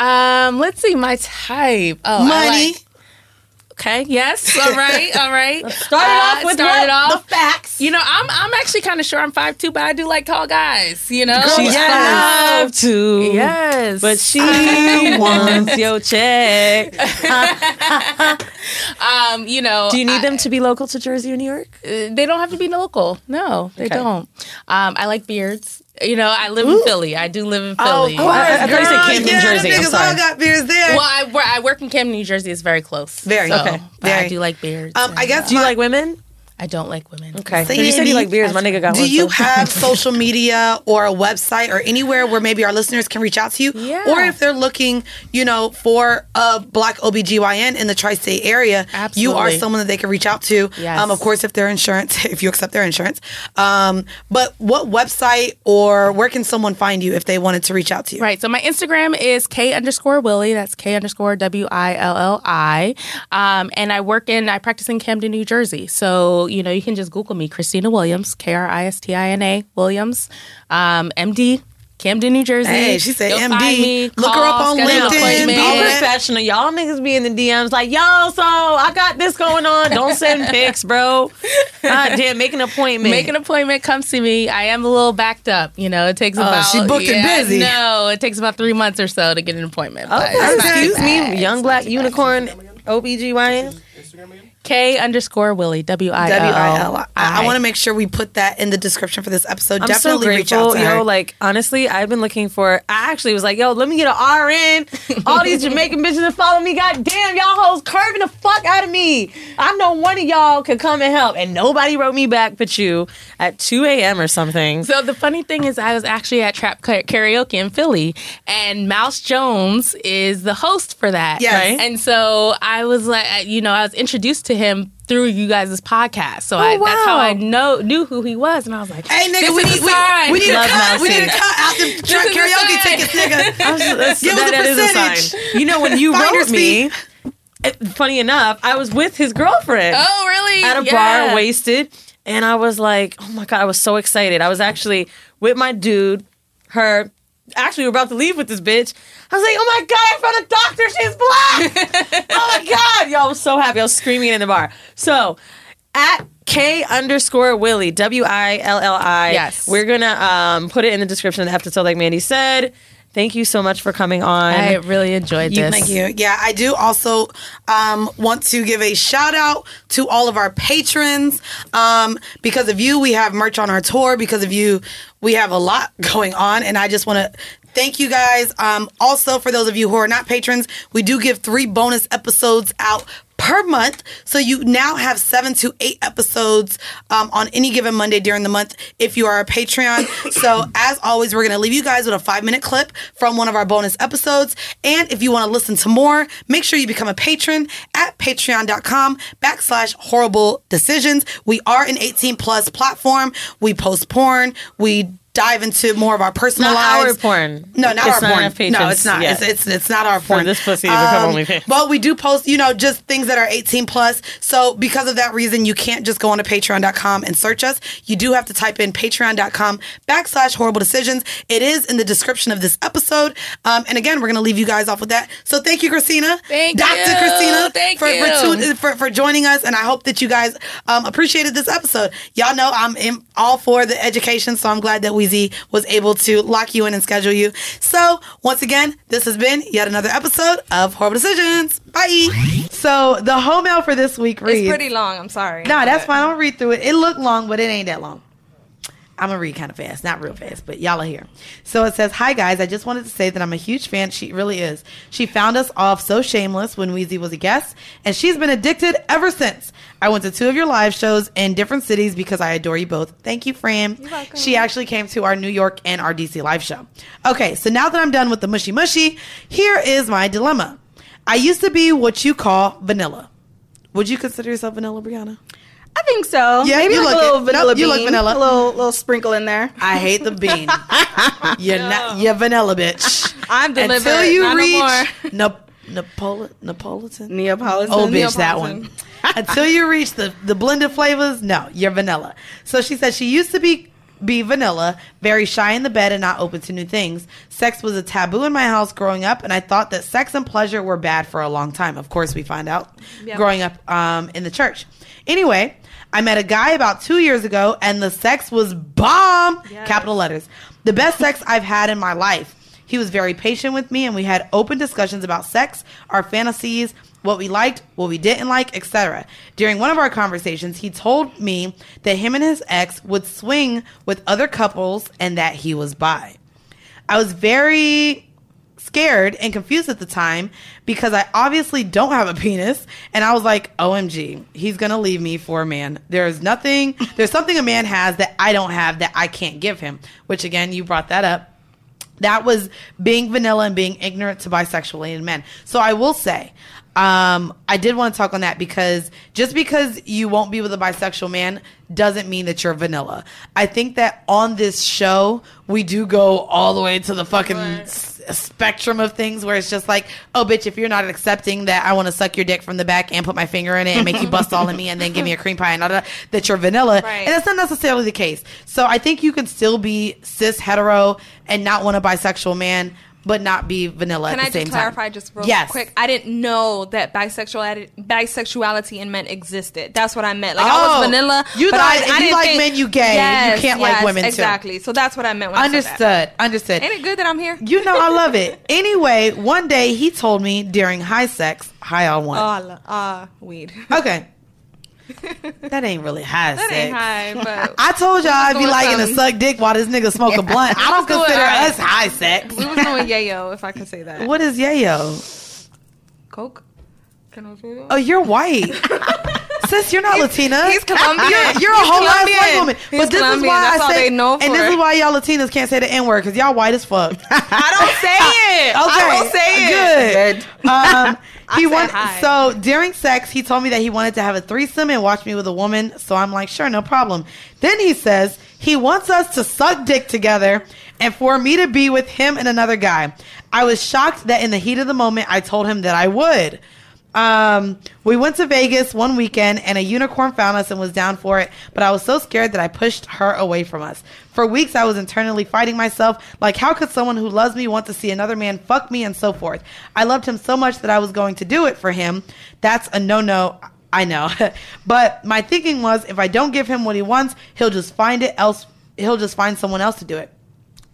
Um, let's see my type. Oh, I Money. Like- okay. Yes. All right. All right. Start it off with start what? it off. The facts. You know, I'm I'm actually kind of sure I'm five two, but I do like tall guys. You know, She's Um, five two. Yes, But she wants your check. um, you know, Do you need them to be local to Jersey or New York? Uh, they don't have to be local. No, they Okay. don't. Um, I like beards. You know, I live in Philly. I do live in Philly. Oh, I- I thought you said Camden, yeah, Jersey. I'm sorry. all got beards there. well, I, I work in Camden, New Jersey. It's very close. Very. So, Okay. but Very. I do like beards. um, I and, guess Do you my- like women? I don't like women. Okay. Say you said you like beers. My nigga got Do one. you so- have social media or a website or anywhere where maybe our listeners can reach out to you? Yeah. Or if they're looking, you know, for a black OBGYN in the tri state area, you are someone that they can reach out to. Yes. Um, of course, if their insurance, if you accept their insurance. Um, but what website or where can someone find you if they wanted to reach out to you? Right. So my Instagram is K underscore Willie. That's K underscore W I L L I. Um, and I work in, I practice in Camden, New Jersey. So, you know, you can just Google me, Christina Williams, K R I S T I N A Williams, um, MD, Camden, New Jersey. Hey, she said You'll MD. find me, Look her up on schedule an LinkedIn, appointment. be Be professional. Y'all niggas be in the DMs like, yo, so I got this going on. Don't send pics, bro. God damn, make an appointment. Make an appointment. Come see me. I am a little backed up. You know, it takes about. she booked and busy. No, it takes about three months or so to get an appointment. but Okay, it's excuse me, young black unicorn, OBGYN. K underscore Willie W I W I L. I, I want to make sure we put that in the description for this episode. I'm Definitely so reach out grateful, to yo. her. Like honestly, I've been looking for. I actually was like, yo, let me get an RN. All these Jamaican bitches that follow me, god damn, y'all hoes curving the fuck out of me. I know one of y'all could come and help, and nobody wrote me back but you at 2 a.m. or something. So the funny thing is, I was actually at Trap Karaoke in Philly, and Mouse Jones is the host for that. Yes. Right? And so I was like, you know, I was introduced to him through you guys' podcast. So oh, I, that's how. I know knew who he was, and I was like, Hey nigga, we need, a we, we need a cut. We need a cut out the a karaoke tickets, nigga. That's- Give us that a is a percentage. sign. You know, when you wrote me, it- funny enough, I was with his girlfriend. Oh, really? At a Yeah. bar, wasted. And I was like, oh my God, I was so excited. I was actually with my dude, her. Actually, we're about to leave with this bitch. I was like, oh my God, I found a doctor. She's black. oh my God. Y'all I was so happy. I was screaming in the bar. So, at K underscore Willie, W I L L I. Yes. We're going to um, put it in the description of the episode, like Mandii said. Thank you so much for coming on. I really enjoyed You- this. Thank you. Yeah, I do also um, want to give a shout out to all of our patrons. Um, because of you, we have merch on our tour. Because of you, we have a lot going on. And I just want to thank you guys. Um, also, for those of you who are not patrons, we do give three bonus episodes out per month. So you now have seven to eight episodes um, on any given Monday during the month if you are a Patreon. so as always, we're going to leave you guys with a five minute clip from one of our bonus episodes. And if you want to listen to more, make sure you become a patron at patreon.com backslash horrible decisions. We are an 18 plus platform. We post porn. We dive into more of our personal Not our lives. porn. No, not It's our not porn. No, it's not. It's, it's it's not our porn. this pussy to become. But we do post, you know, just things that are 18 plus. So because of that reason, you can't just go on to patreon.com and search us. You do have to type in patreon.com backslash horrible decisions. It is in the description of this episode. Um, and again, we're going to leave you guys off with that. So thank you, Christina. Thank you. Dr. you. Christina. Thank for, you. For, for, for joining us. And I hope that you guys um, appreciated this episode. Y'all know I'm in, all for the education. So I'm glad that Weezy was able to lock you in and schedule you. So once again, this has been yet another episode of Horrible Decisions. Bye. So the home mail for this week reads. It's pretty long. I'm sorry. Nah, that's fine. I'll read through it. It looked long, but it ain't that long. I'm gonna read kind of fast, not real fast, but y'all are here. So it says, "Hi guys, I just wanted to say that I'm a huge fan. She really is. She found us off so shameless when Weezy was a guest, and she's been addicted ever since. I went to two of your live shows in different cities because I adore you both. Thank you, Fran. She actually came to our New York and our DC live show. Okay, so now that I'm done with the mushy mushy, here is my dilemma. I used to be what you call vanilla. Would you consider yourself vanilla, Brianna? I think so. Yeah, Maybe you like look a little it. vanilla Nope, you look bean, vanilla. A little little sprinkle in there. I hate the bean. you're not you're vanilla, bitch. I'm delivered. Until you Not reach no, Napoli- Napolitan, Neapolitan. Oh, bitch, that Neapolitan. one. Until you reach the the blended flavors, no, you're vanilla. So she said she used to be be vanilla, very shy in the bed and not open to new things. Sex was a taboo in my house growing up, and I thought that sex and pleasure were bad for a long time. Of course, we find out Yep. growing up um, in the church. Anyway, I met a guy about two years ago, and the sex was bomb. Capital letters. The best sex I've had in my life. He was very patient with me, and we had open discussions about sex, our fantasies, what we liked, what we didn't like, etc. During one of our conversations, he told me that him and his ex would swing with other couples and that he was bi. I was very scared and confused at the time because I obviously don't have a penis. And I was like, OMG, he's going to leave me for a man. There's nothing, there's something a man has that I don't have that I can't give him, which again, you brought that up. That was being vanilla and being ignorant to bisexuality in men. So I will say, um, I did want to talk on that because just because you won't be with a bisexual man doesn't mean that you're vanilla. I think that on this show, we do go all the way to the fucking s- spectrum of things where it's just like, oh, bitch, if you're not accepting that I want to suck your dick from the back and put my finger in it and make you bust all in me and then give me a cream pie and that, that you're vanilla. Right. And that's not necessarily the case. So I think you can still be cis hetero and not want a bisexual man, but not be vanilla Can at I the same just time. clarify just real yes. quick? I didn't know that bisexuality bisexuality in men existed. That's what I meant. Like I Oh, was vanilla. you but thought I, if I you didn't like think- men, you gay. You can't like yes, women, too. Exactly. So that's what I meant. When I said. Understood. Understood. Ain't it good that I'm here? You know I love it. Anyway, one day he told me during high sex, high on Oh, one. I love uh, weed. Okay. That ain't really high That sex. ain't high, but I told y'all I'd be liking to suck dick while this nigga smoke a blunt. I don't We was doing- consider us high sex. we was doing yayo, if I can say that. What is yayo? Coke? Can I say that? Oh, you're white. Sis, you're not Latina. he's Colombian. You're, you're a He's whole ass white Colombian. woman. He's but this is why That's I say, and this is why y'all Latinas can't say the N word because y'all white as fuck. I don't say it. Okay, I don't say it. Good. Um, he I want, hi. so during sex, he told me that he wanted to have a threesome and watch me with a woman. So I'm like, sure, no problem. Then he says he wants us to suck dick together and for me to be with him and another guy. I was shocked that in the heat of the moment, I told him that I would. Um, we went to Vegas one weekend and a unicorn found us and was down for it, but I was so scared that I pushed her away from us. For weeks, I was internally fighting myself, like, how could someone who loves me want to see another man fuck me and so forth? I loved him so much that I was going to do it for him. That's a no no. I know. but my thinking was if I don't give him what he wants, he'll just find it else. He'll just find someone else to do it.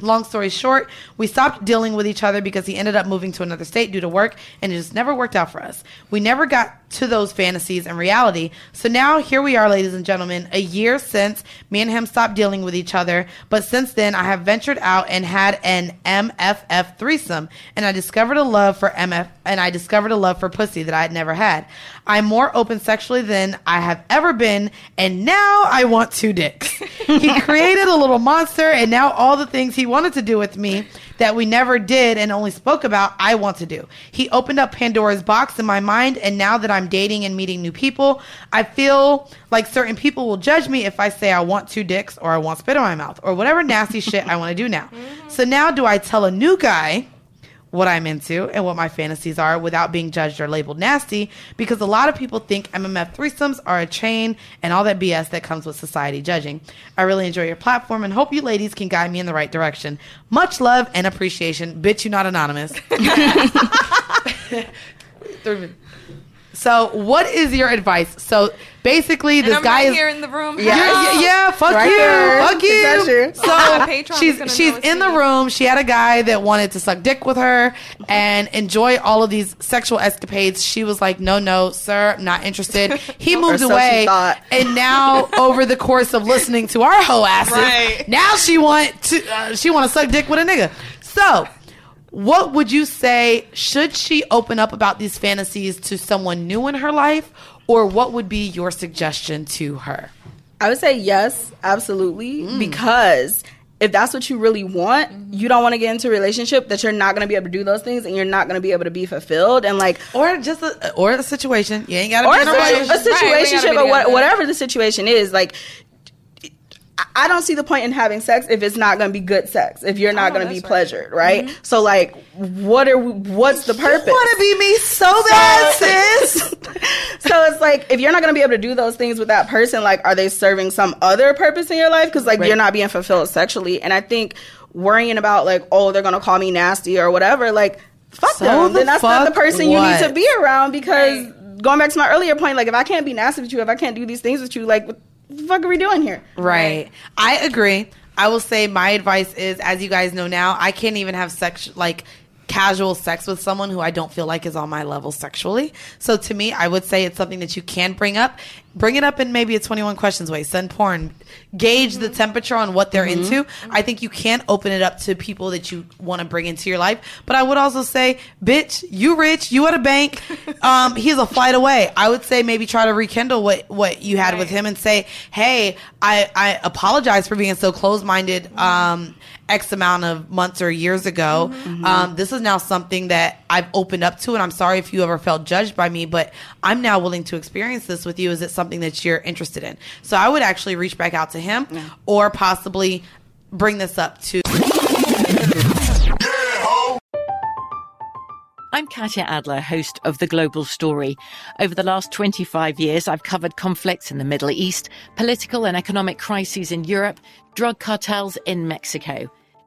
Long story short, we stopped dealing with each other because he ended up moving to another state due to work, and it just never worked out for us. We never got to those fantasies and reality. So now here we are, ladies and gentlemen, a year since me and him stopped dealing with each other. But since then, I have ventured out and had an MFF threesome, and I discovered a love for MF, and I discovered a love for pussy that I had never had. I'm more open sexually than I have ever been, and now I want two dicks. he created a little monster, and now all the things he wanted to do with me that we never did and only spoke about, I want to do. He opened up Pandora's box in my mind, and now that I'm dating and meeting new people, I feel like certain people will judge me if I say I want two dicks or I want spit in my mouth or whatever nasty shit I want to do now. Mm-hmm. So now, do I tell a new guy? What I'm into and what my fantasies are without being judged or labeled nasty because a lot of people think MMF threesomes are a chain and all that BS that comes with society judging. I really enjoy your platform and hope you ladies can guide me in the right direction. Much love and appreciation. Bitch, you not anonymous. so, what is your advice? So, basically, And this I'm guy right is here in the room. yeah, yeah, yeah, fuck Right you, there. fuck you. Is that true? So My patron is she's she's know it's in the room. She had a guy that wanted to suck dick with her and enjoy all of these sexual escapades. She was like, "No, no, sir, I'm not interested." He Or moved so away, and now over the course of listening to our hoe asses, Right. now she want to uh, she want to suck dick with a nigga. So. What would you say? Should she open up about these fantasies to someone new in her life, or what would be your suggestion to her? I would say yes, absolutely, Mm. because if that's what you really want, you don't want to get into a relationship that you're not going to be able to do those things and you're not going to be able to be fulfilled and like or just a or a situation you ain't got to or be a, situ- relationship. a situationship Right, or what, whatever the situation is like I- don't see the point in having sex if it's not going to be good sex. If you're not oh, going to be pleasured, right? Mm-hmm. So, like, what are we, what's the purpose? want to be me so bad, sis. so it's like if you're not going to be able to do those things with that person, like, are they serving some other purpose in your life? Because like Right. you're not being fulfilled sexually, and I think worrying about like, oh, they're going to call me nasty or whatever, like, fuck So them. the Then that's not the person you need to be around because. Going back to my earlier point, like if I can't be nasty with you, if I can't do these things with you, like what the fuck are we doing here? Right. I agree. I will say my advice is, as you guys know now, I can't even have sex like casual sex with someone who I don't feel like is on my level sexually. So to me, I would say it's something that you can bring up. Bring it up in maybe a 21 questions way. Send porn. Gauge the temperature on what they're Mhm. into. I think you can open it up to people that you want to bring into your life. But I would also say, bitch, you rich, you at a bank. Um, he's a flight away. I would say maybe try to rekindle what, what you had with him and say, hey, I, I apologize for being so close minded. Um, X amount of months or years ago. Um, this is now something that I've opened up to, and I'm sorry if you ever felt judged by me, but I'm now willing to experience this with you. Is it something that you're interested in? So I would actually reach back out to him or possibly bring this up to. I'm Katya Adler, host of The Global Story. Over the last 25 years, I've covered conflicts in the Middle East, political and economic crises in Europe, drug cartels in Mexico.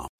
com.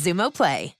Xumo Play.